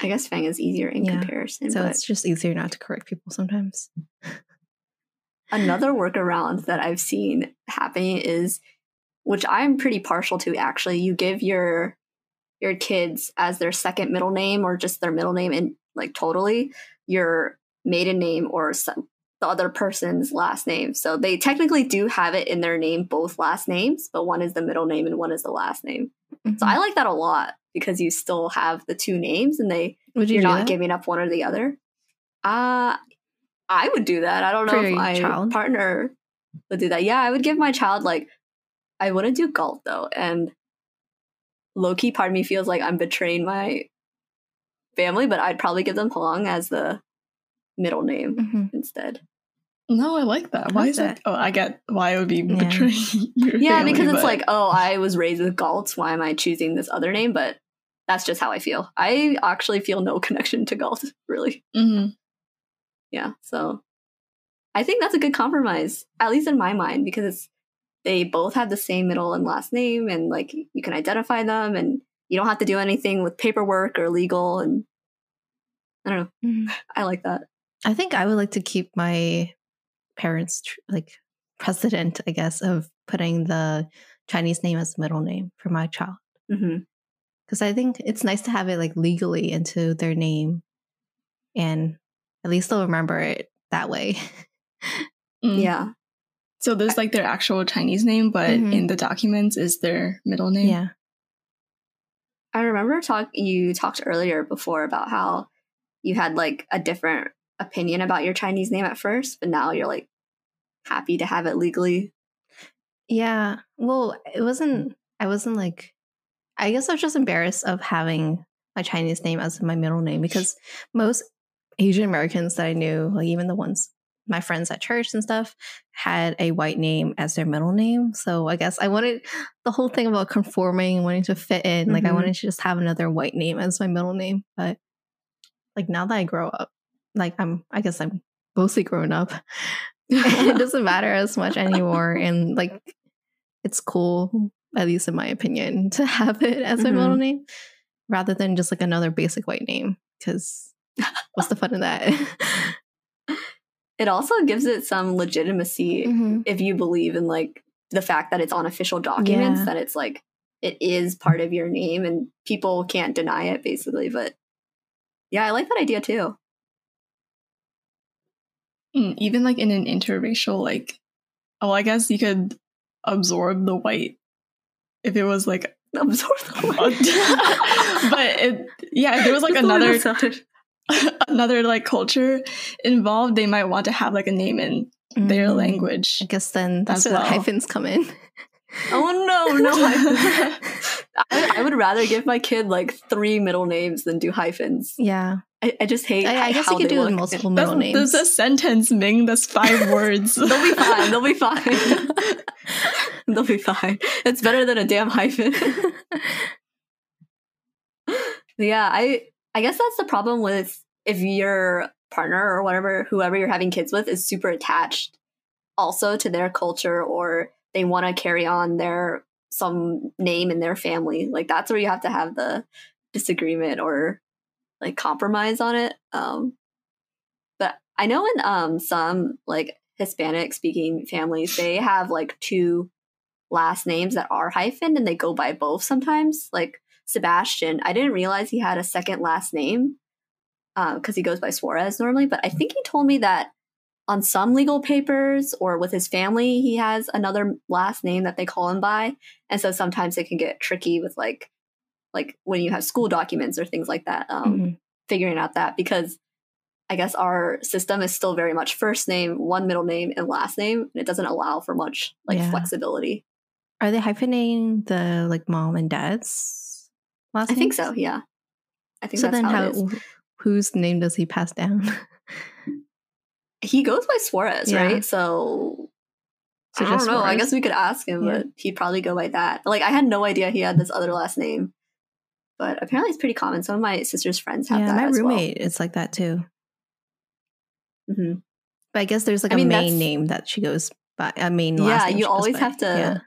I guess Fang is easier in yeah. comparison. So it's just easier not to correct people sometimes. Another workaround that I've seen happening is which I'm pretty partial to actually. You give your your kids as their second middle name or just their middle name and like totally your maiden name or some, the other person's last name. So they technically do have it in their name, both last names, but one is the middle name and one is the last name. Mm-hmm. So I like that a lot because you still have the two names and they would you are not that? giving up one or the other. Uh I would do that. I don't know For if my child? partner would do that. Yeah, I would give my child like I wouldn't do Galt though, and low key part of me feels like I'm betraying my family, but I'd probably give them Huang as the middle name mm-hmm. instead. No, I like that. Why is that? Oh, I get why it would be yeah. betraying your Yeah, family, because it's but... like, oh, I was raised with Galt. Why am I choosing this other name? But that's just how I feel. I actually feel no connection to Galt, really. Mm-hmm. Yeah, so I think that's a good compromise, at least in my mind, because they both have the same middle and last name, and like you can identify them, and you don't have to do anything with paperwork or legal. And I don't know, mm-hmm. I like that. I think I would like to keep my parents like precedent, I guess, of putting the Chinese name as the middle name for my child. Because mm-hmm. I think it's nice to have it like legally into their name, and at least they'll remember it that way. mm. Yeah. So there's like their actual Chinese name, but mm-hmm. in the documents is their middle name. Yeah. I remember talk you talked earlier before about how you had like a different opinion about your Chinese name at first, but now you're like happy to have it legally. Yeah. Well, it wasn't, I wasn't like, I guess I was just embarrassed of having my Chinese name as my middle name because most Asian Americans that I knew, like even the ones my friends at church and stuff, had a white name as their middle name. So I guess I wanted the whole thing about conforming, wanting to fit in. Mm-hmm. Like I mm-hmm. wanted to just have another white name as my middle name. But like now that I grow up, like I'm I guess I'm mostly grown up. it doesn't matter as much anymore. And like it's cool, at least in my opinion, to have it as mm-hmm. my middle name rather than just like another basic white name. Cause what's the fun of that? It also gives it some legitimacy mm-hmm. if you believe in like the fact that it's on official documents, yeah. that it's like it is part of your name and people can't deny it basically. But yeah, I like that idea too. Mm, even like in an interracial, like, oh, I guess you could absorb the white if it was like absorb the white. but it, yeah, if there was like another another like culture involved, they might want to have like a name in mm. their language. I guess then that's where well. the hyphens come in. Oh no, no hyphens. I, I, would rather give my kid like three middle names than do hyphens. Yeah. I, I just hate. I, I guess you could do look. multiple middle names. There's a sentence, Ming. That's five words. they'll be fine. They'll be fine. they'll be fine. It's better than a damn hyphen. yeah, I I guess that's the problem with if your partner or whatever, whoever you're having kids with, is super attached also to their culture or they want to carry on their some name in their family. Like that's where you have to have the disagreement or like compromise on it. Um, but I know in um, some like Hispanic speaking families, they have like two last names that are hyphen and they go by both sometimes. Like Sebastian, I didn't realize he had a second last name because uh, he goes by Suarez normally, but I think he told me that on some legal papers or with his family, he has another last name that they call him by. And so sometimes it can get tricky with like, like when you have school documents or things like that, um, mm-hmm. figuring out that because I guess our system is still very much first name, one middle name, and last name, and it doesn't allow for much like yeah. flexibility. Are they hyphenating the like mom and dad's last? I names? think so. Yeah, I think so. then, how, how whose name does he pass down? he goes by Suarez, yeah. right? So, so I don't know. Suarez? I guess we could ask him, yeah. but he'd probably go by that. Like I had no idea he had this other last name, but apparently it's pretty common. Some of my sister's friends have yeah, that. My roommate well. is like that too. Mm-hmm. But I guess there's like I a mean, main name that she goes by. A main yeah. you always have to.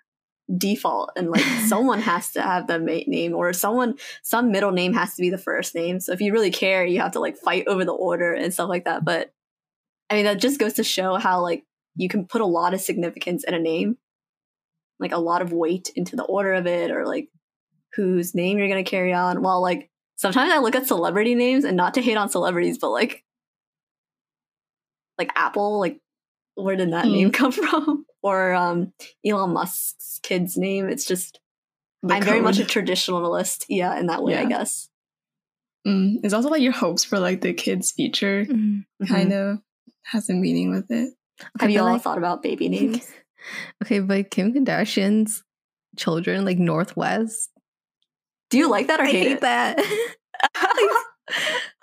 Default and like someone has to have the mate name or someone some middle name has to be the first name. So if you really care you have to like fight over the order and stuff like that. But i mean that just goes to show how like you can put a lot of significance in a name like a lot of weight into the order of it or like whose name you're going to carry on. While like sometimes i look at celebrity names and not to hate on celebrities but like like apple like where did that mm. name come from or um, Elon Musk's kid's name. It's just the I'm code. very much a traditionalist, yeah, in that way, yeah. I guess. Mm. It's also like your hopes for like the kid's future mm-hmm. kind of has a meaning with it. Have you all like, thought about baby names? okay, but Kim Kardashian's children, like Northwest. Do you like that or I hate, hate that?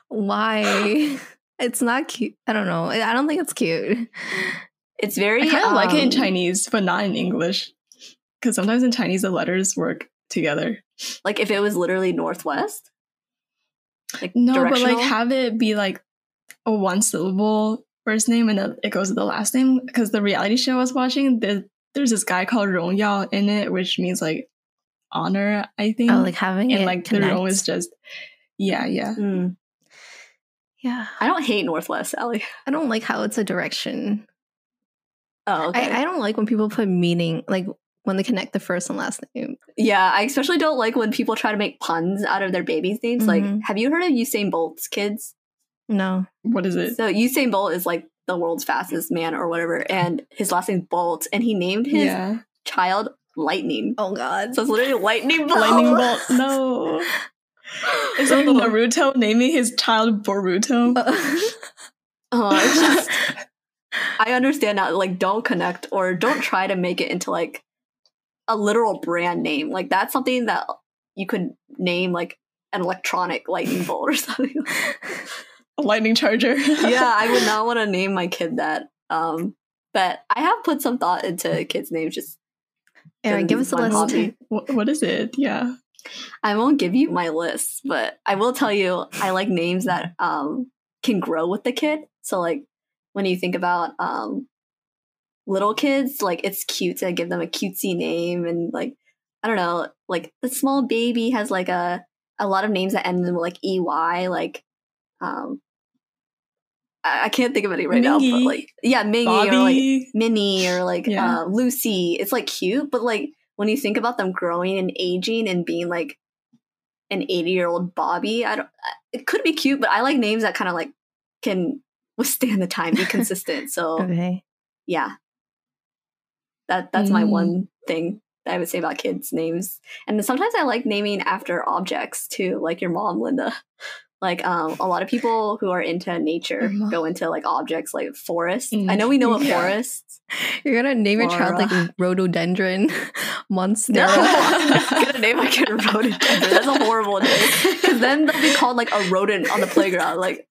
Why? It's not cute. I don't know. I don't think it's cute. It's very. I kind of um, like it in Chinese, but not in English. Because sometimes in Chinese the letters work together. Like if it was literally northwest. Like No, but like have it be like a one syllable first name and then it goes to the last name. Because the reality show I was watching, there, there's this guy called Rong Yao in it, which means like honor, I think. Oh, like having it. and it like the Rong is just yeah, yeah. Mm. Yeah, I don't hate northwest, Sally. I don't like how it's a direction. Oh, okay. I, I don't like when people put meaning, like when they connect the first and last name. yeah, I especially don't like when people try to make puns out of their babies' names. Like, Mhm. have you heard of Usain Bolt's kids? No. What is it? So Usain Bolt is like the world's fastest man or whatever, and his last name's Bolt, and he named his yeah. child Lightning. Oh God. So it's literally Lightning Bolt. Lightning bolt. No. It's like Naruto naming his child Boruto. Oh, it's just I understand that. Like, don't connect or don't try to make it into like a literal brand name. Like that's something that you could name like an electronic lightning bolt or something. A lightning charger. yeah, I would not want to name my kid that. Um, but I have put some thought into kids' names. Just Aaron, give us a list. hobby. what, what is it? Yeah. I won't give you my list, but I will tell you I like names that um can grow with the kid. So like when you think about um little kids, like it's cute to give them a cutesy name and like I don't know, like the small baby has like a a lot of names that end in like EY, like um I, I can't think of any right now, but like yeah, Mingy or like Minnie or like Yeah. uh, Lucy. It's like cute, but like when you think about them growing and aging and being like an 80 year old Bobby, I don't. It could be cute, but I like names that kind of like can withstand the time, be consistent. So Okay. yeah, that that's my Mm. one thing that I would say about kids' names. And sometimes I like naming after objects too, like your mom, Linda. Like um, a lot of people who are into nature go into like objects like forests. Mm. I know we know a Yeah. forest. You're gonna name your child like rhododendron monster. No, I'm gonna name my kid rhododendron. That's a horrible name. Because then they'll be called like a rodent on the playground, like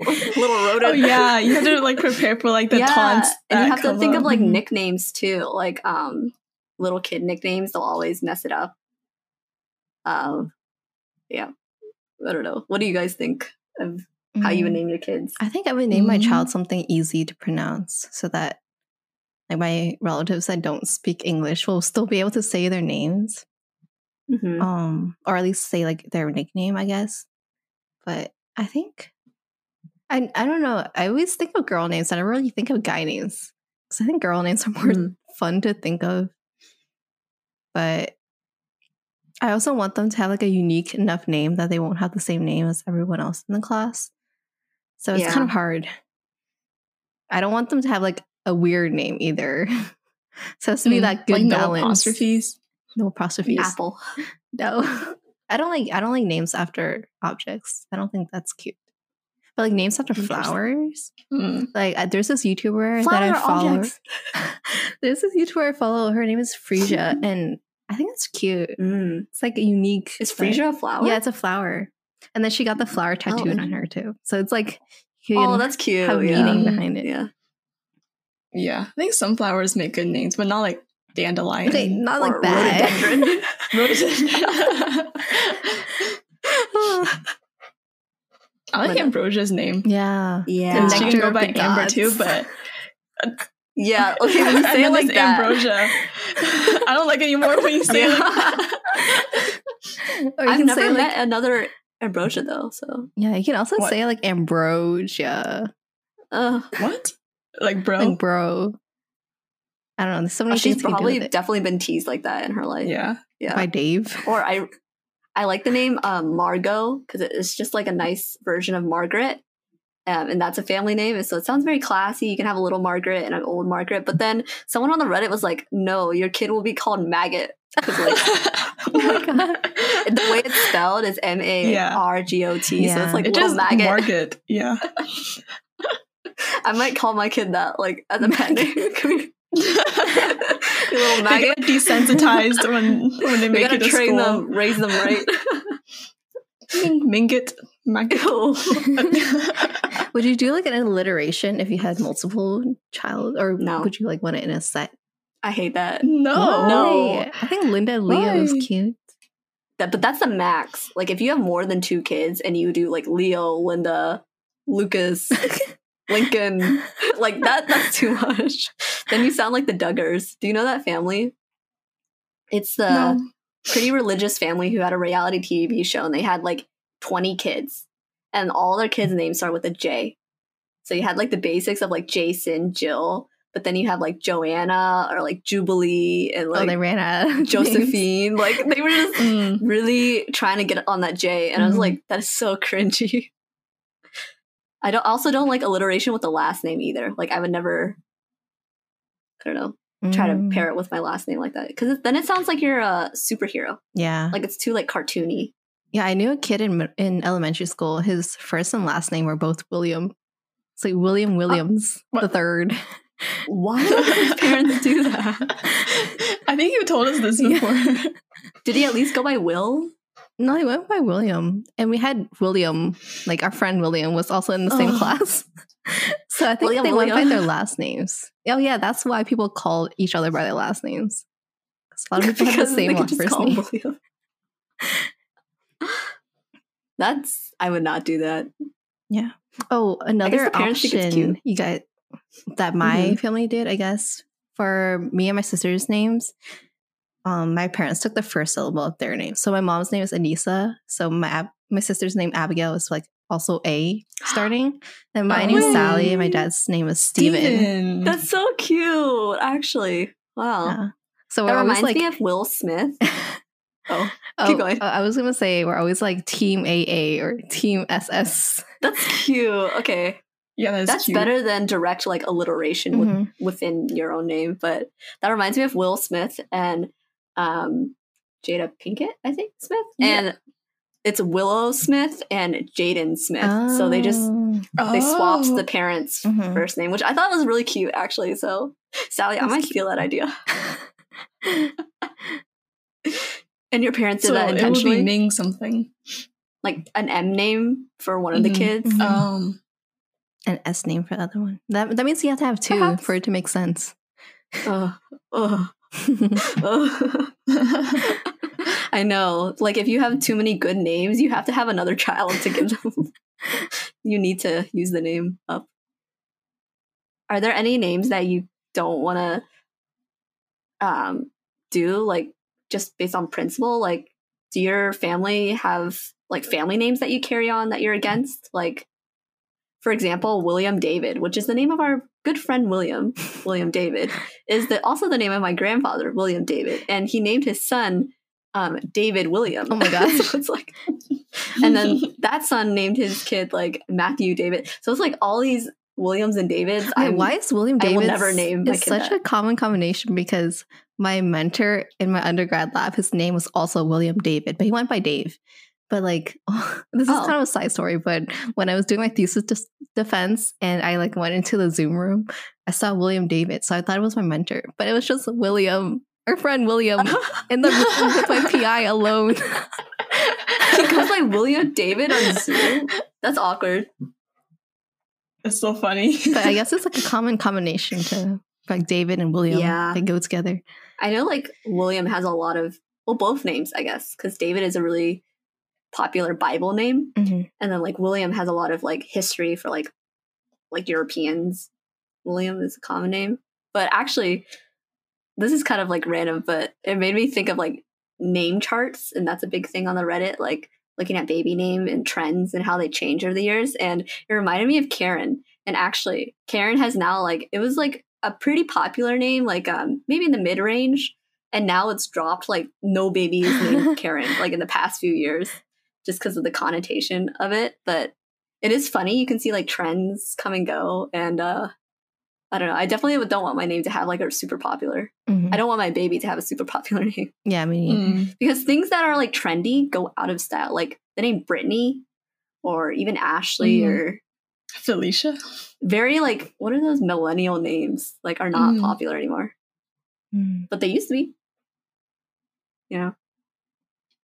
little rodent. Oh yeah, you have to like prepare for like the taunts. and you that have to come think of like Mhm. nicknames too, like um little kid nicknames. They'll always mess it up. Um, yeah, I don't know. What do you guys think of how you would Mm. name your kids? I think I would name my Mhm. child something easy to pronounce so that like my relatives that don't speak English will still be able to say their names. Mhm. Um or at least say like their nickname, I guess. But I think I I don't know. I always think of girl names. I never really think of guy names. Because I think girl names are more Mhm. fun to think of. But I also want them to have like a unique enough name that they won't have the same name as everyone else in the class. So it's kind of hard. I don't want them to have like a weird name either. so it has to be Mm, that good like no apostrophes. No apostrophes. Apple. No. I don't like I don't like names after objects. I don't think that's cute. But like names after flowers. Mm. Like there's this YouTuber that I Flower follow. there's this YouTuber I follow. Her name is Freesia, and I think it's cute. Mm. It's like a unique. Is like- freesia a flower? Yeah, it's a flower. And then she got the flower tattooed on her too. So it's like Oh, that's cute. have yeah. meaning behind it. Yeah. Yeah, I think sunflowers make good names, but not like dandelion. Okay, not like that. rhododendron. Rhododendron. I like But- Ambrosia's name. yeah. yeah. And she can go by the Amber too, but Yeah. Okay. When you say it like that. Ambrosia. I don't like it anymore when you say it. Like Or you I've can never say met like another ambrosia though. So. yeah. You can also What? say like ambrosia, Uh, what? Like bro? like bro. I don't know. There's so many Oh, she's things you probably definitely been teased like that in her life. yeah. Yeah. by Dave. or I I like the name um, Margot because it's just like a nice version of Margaret. Um, and that's a family name. And so it sounds very classy. You can have a little Margaret and an old Margaret. But then someone on the Reddit was like, no, your kid will be called Maggot. like, Oh my god. the way it's spelled is M A R G O T. So it's like it little maggot. market. Yeah. I might call my kid that, like, as a pet name. Come here. You little They get desensitized when when they make gotta it to train school. them, raise them right. Mingit. Maggot. Ew. would you do like an alliteration if you had multiple child, or No. would you like want it in a set? I hate that. No. No. I think Linda Leo is cute. That, but that's the max. Like if you have more than two kids and you do like Leo, Linda, Lucas, Lincoln, like that, that's too much. Then you sound like the Duggars. Do you know that family? It's the No. pretty religious family who had a reality TV show and they had like 20 kids and all their kids' names start with a J. So you had like the basics of like Jason, Jill, but then you have like Joanna or like Jubilee and oh, like they ran out. of names. Josephine. Like they were just Mm. really trying to get on that J, and I was Mhm. like, that is so cringy. I don't also don't like alliteration with the last name either. Like I would never, I don't know, try to Mm, pair it with my last name like that because then it sounds like you're a superhero. Yeah, Like it's too like cartoony. yeah. I knew a kid in in elementary school. His first and last name were both William. It's like William Williams what? the third. Why would his parents do that? I think you told us this Yeah. before. Did he at least go by Will? No, he went by William, and we had William. Like our friend William was also in the same Oh. class. so I think William, they went by William. their last names. Oh yeah, that's why people call each other by their last names. a lot of people have the same first name. That's I would not do that. Yeah. Oh, another the parents think it's option you guys that my Mhm. family did, I guess, for me and my sister's names. Um, my parents took the first syllable of their name. So my mom's name is Anissa. So my Ab- my sister's name Abigail is like also A starting. Then my Oh. name is Sally, and my dad's name is Steven. Steven. That's so cute, actually. Wow. Yeah. So That reminds like me of Will Smith. Oh, oh, keep going. uh, I was gonna say we're always like Team AA or Team SS. that's cute. Okay, yeah, that's, that's cute. better than direct like alliteration with, Mhm. within your own name. But that reminds me of Will Smith and um, Jada Pinkett, I think Smith, Yeah. and it's Willow Smith and Jaden Smith. So they just Oh. they swapped Oh. the parents' Mhm. first name, which I thought was really cute, actually. So Sally, I might cute. steal that idea. And your parents did So that it would intentionally, be Ming something. like an M name for one of the Mhm. kids. Mhm. Um, an S name for the other one. That that means you have to have two Perhaps. for it to make sense. Ugh, ugh, ugh. I know. Like if you have too many good names, you have to have another child to give them. you need to use the name up. Are there any names that you don't want to um, do, like just based on principle? Like, do your family have like family names that you carry on that you're against? Like, for example, William David, which is the name of our good friend William, William David, is the, also the name of my grandfather, William David, and he named his son um, David William. Oh my gosh. so it's like, and then that son named his kid like Matthew David. So it's like all these Williams and Davids. Wait, I'm- why is William I will David never name is such that. a common combination because my mentor in my undergrad lab, his name was also William David, but he went by Dave. But like, this is Oh. kind of a side story. But when I was doing my thesis des- defense and I like went into the Zoom room, I saw William David, so I thought it was my mentor, but it was just William, our friend William, in the room with my PI alone. he goes by William David on Zoom. That's awkward. it's so funny. but I guess it's like a common combination to like David and William. Yeah. they go together. I know like William has a lot of well both names, I guess, because David is a really popular Bible name. Mhm. And then like William has a lot of like history for like like Europeans. William is a common name. But actually, this is kind of like random, but it made me think of like name charts, and that's a big thing on the Reddit, like looking at baby name and trends and how they change over the years. And it reminded me of Karen. And actually, Karen has now like it was like a pretty popular name, like um maybe in the mid range, and now it's dropped like no baby is named Karen, like in the past few years, just because of the connotation of it. But it is funny. You can see like trends come and go, and uh I don't know. I definitely don't want my name to have like a super popular. Mhm. I don't want my baby to have a super popular name Yeah, I mean, Mm. because things that are like trendy go out of style. Like the name Brittany or even Ashley Mhm. or Felicia. very like what are those millennial names? Like are not Mm. popular anymore, mm. but they used to be. You know,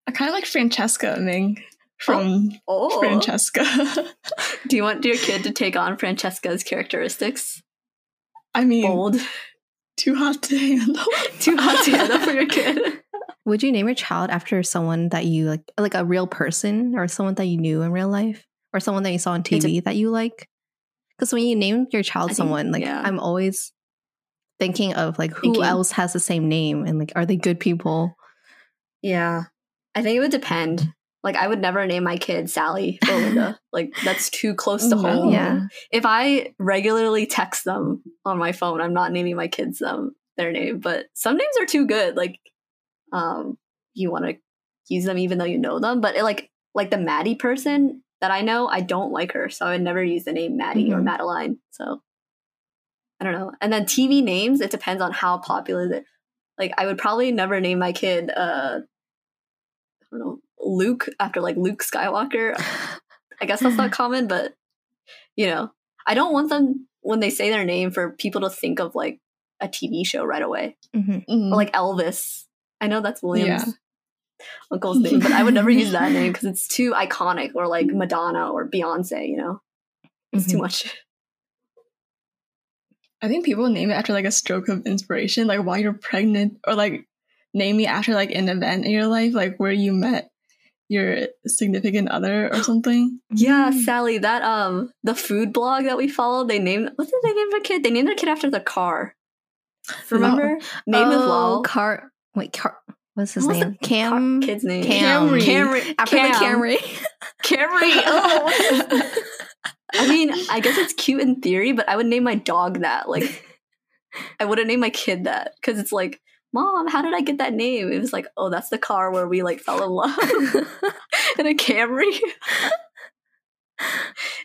I kind of like Francesca Ming. from oh. oh. Francesca. Do you want your kid to take on Francesca's characteristics? I mean, bold. Too hot to handle. too hot to handle for your kid. Would you name your child after someone that you like, like a real person, or someone that you knew in real life, or someone that you saw on TV a- that you like? Because when you name your child think, someone, like yeah. I'm always thinking of like who thinking. else has the same name and like are they good people? Yeah, I think it would depend. Like I would never name my kid Sally or Linda. like that's too close to home. Yeah. If I regularly text them on my phone, I'm not naming my kids them their name. But some names are too good. Like, um, you want to use them even though you know them. But it, like, like the Maddie person that I know, I don't like her, so I would never use the name Maddie mm-hmm. or Madeline. So I don't know. And then TV names, it depends on how popular they like I would probably never name my kid uh know, Luke after like Luke Skywalker. I guess that's not common, but you know, I don't want them when they say their name for people to think of like a TV show right away. Mm-hmm. Mm-hmm. Or like Elvis. I know that's William's yeah. uncle's name, but I would never use that name because it's too iconic or like Madonna or Beyonce, you know? It's mm-hmm. too much. I think people name it after like a stroke of inspiration, like while you're pregnant, or like name me after like an event in your life, like where you met your significant other or something. Yeah, mm. Sally, that um the food blog that we followed, they named what did they name their kid? They named their kid after the car. Remember? No. Made oh. Car wait, car what's his what's name? Cam kid's name. Cam. Camry. Camry. After Cam. the Camry. Camry. Oh. I mean, I guess it's cute in theory, but I would name my dog that. Like, I wouldn't name my kid that because it's like, Mom, how did I get that name? It was like, oh, that's the car where we like fell in love in a Camry.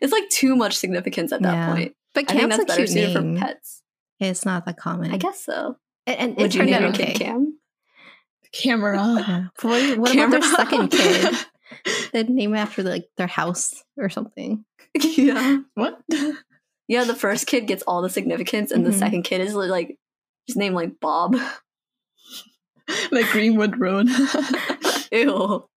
it's like too much significance at that yeah. point. But Cam's I think that's better suited for pets. It's not that common. I guess so. And, and would you name your okay. kid Cam? Camera. What, what Camera. about their second kid? They'd name it after like their house or something. Yeah. What? Yeah, the first kid gets all the significance, and mm-hmm. the second kid is like just named like Bob. like Greenwood Road. Ew.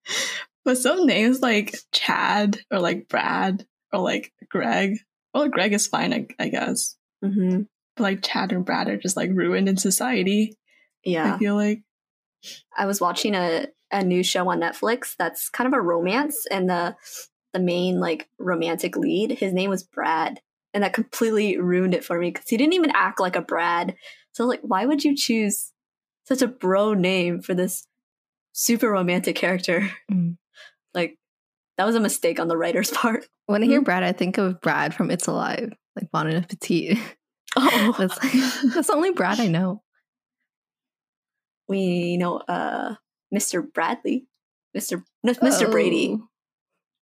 But some names like Chad or like Brad or like Greg. Well, Greg is fine, I, I guess. Mm-hmm. But like Chad and Brad are just like ruined in society. Yeah. I feel like. I was watching a, a new show on Netflix that's kind of a romance, and the the main like romantic lead, his name was Brad, and that completely ruined it for me because he didn't even act like a Brad. So like, why would you choose such a bro name for this super romantic character? Mm. Like, that was a mistake on the writer's part. When I hear mm-hmm. Brad, I think of Brad from It's Alive, like Bon Appetit. Oh, that's like, that's the only Brad I know. We know uh, Mr. Bradley, Mr. No, Mr. Oh. Brady.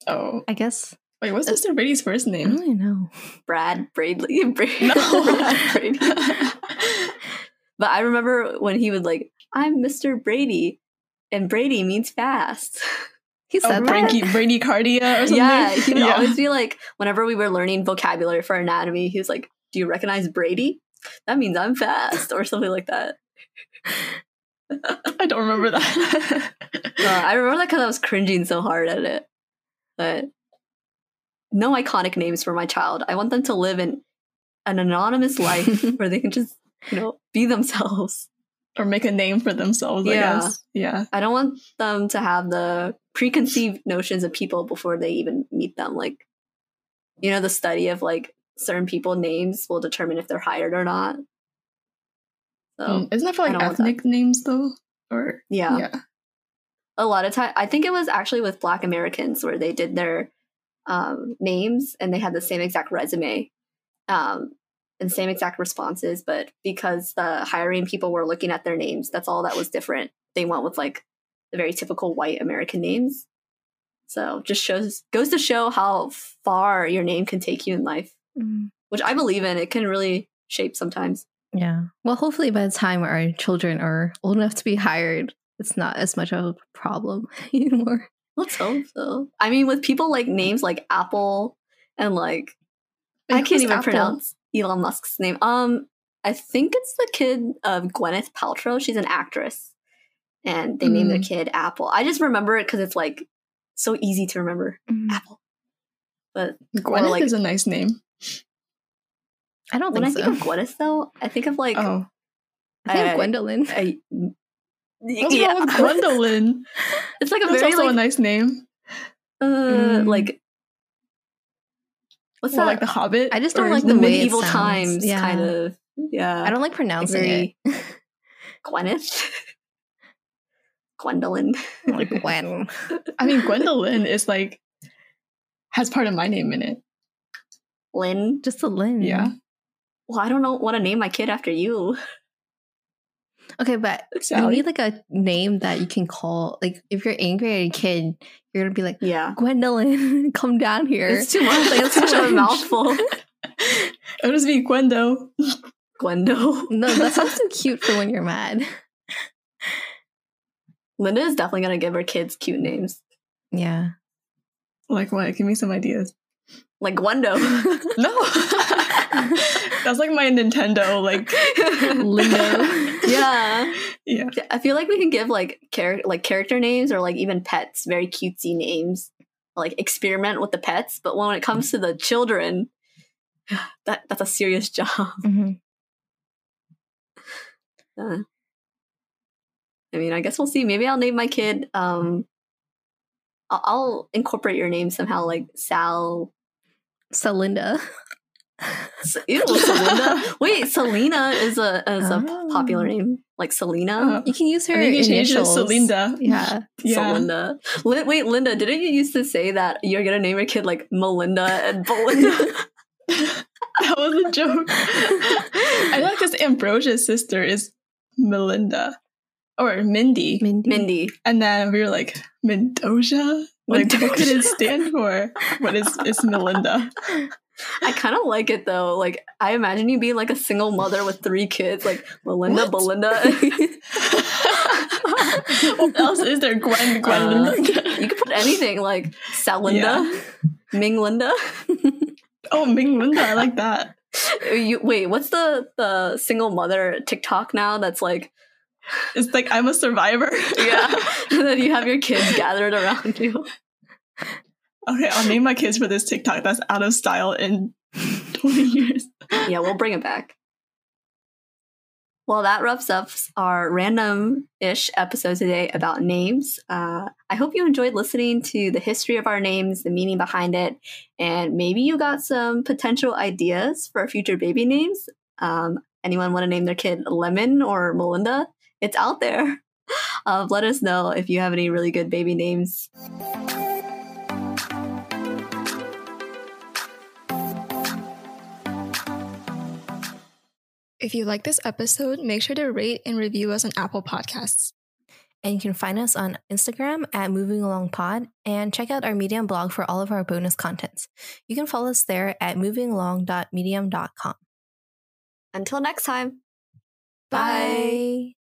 Oh, I guess. Wait, what's uh, Mr. Brady's first name? I don't know. Brad Bradley. Brady. No, Brad Brady. But I remember when he would like, "I'm Mr. Brady," and Brady means fast. He said oh, Brady, bradycardia or something. Yeah, he would yeah. always be like, whenever we were learning vocabulary for anatomy, he was like, "Do you recognize Brady? That means I'm fast," or something like that. I don't remember that. uh, I remember that because I was cringing so hard at it. But no iconic names for my child. I want them to live in an anonymous life where they can just, you know, be themselves. Or make a name for themselves, yeah. I guess. Yeah. I don't want them to have the preconceived notions of people before they even meet them. Like, you know, the study of like certain people names will determine if they're hired or not. So mm, isn't that for like ethnic names though? Or yeah. yeah. A lot of time I think it was actually with black Americans where they did their um, names and they had the same exact resume um, and same exact responses. But because the hiring people were looking at their names, that's all that was different. They went with like the very typical white American names. So just shows goes to show how far your name can take you in life, mm. which I believe in. It can really shape sometimes. Yeah. Well, hopefully by the time our children are old enough to be hired, it's not as much of a problem anymore. Let's hope so. I mean, with people like names like Apple and like Wait, I can't even Apple? pronounce Elon Musk's name. Um, I think it's the kid of Gwyneth Paltrow. She's an actress, and they mm. named their kid Apple. I just remember it because it's like so easy to remember. Mm. Apple. But Gwyneth like, is a nice name. I don't think when so. I think of Gwyneth though, I think of like oh, I think uh, Gwendolyn. I, What's yeah. wrong with Gwendolyn? it's like a That's very also like, a nice name. Uh, mm. like what's well, that? Like the Hobbit. I just don't like the, medieval times yeah. kind of. Yeah, I don't like pronouncing very, it. Gwyneth. Gwendolyn. Like Gwen. I mean, Gwendolyn is like has part of my name in it. Lynn. Just a Lynn. Yeah. Well, I don't know want to name my kid after you. Okay, but Sally. you need like a name that you can call. Like, if you're angry at a kid, you're gonna be like, "Yeah, Gwendolyn, come down here." It's too much. Like, it's such a mouthful. It'll just be Gwendo. Gwendo. No, that sounds too cute for when you're mad. Linda is definitely gonna give her kids cute names. Yeah. Like what? Give me some ideas. Like Gwendo. no. That's like my Nintendo like lingo. Yeah. Yeah. I feel like we can give like char- like character names or like even pets very cutesy names. Like experiment with the pets, but when it comes to the children, that that's a serious job. Mm-hmm. Uh, I mean, I guess we'll see. Maybe I'll name my kid. Um, I'll, I'll incorporate your name somehow, like Sal. Salinda. Ew, Selena. Wait, Selena is a is a oh. popular name. Like Selena. Uh, you can use her initials. Celinda. Yeah. yeah. Celinda. wait, Linda, didn't you used to say that you're gonna name your kid like Melinda and Belinda? that was a joke. I like because Ambrosia's sister is Melinda. Or Mindy. Mindy. Mindy. And then we were like, Mendoza? Like, what could it stand for? What is it's Melinda? I kind of like it though. Like I imagine you being like a single mother with three kids, like Melinda, what? Belinda. what else is there? Gwen, Gwen. Uh, you could put anything like Salinda, yeah. Ming Linda. oh, Ming Linda, I like that. You wait. What's the the single mother TikTok now? That's like. It's like I'm a survivor. yeah, and then you have your kids gathered around you. Okay, I'll name my kids for this TikTok that's out of style in 20 years. yeah, we'll bring it back. Well, that wraps up our random ish episode today about names. Uh, I hope you enjoyed listening to the history of our names, the meaning behind it, and maybe you got some potential ideas for future baby names. Um, anyone want to name their kid Lemon or Melinda? It's out there. Uh, let us know if you have any really good baby names. If you like this episode, make sure to rate and review us on Apple Podcasts. And you can find us on Instagram at Moving Along Pod and check out our Medium blog for all of our bonus contents. You can follow us there at movingalong.medium.com. Until next time. Bye. Bye.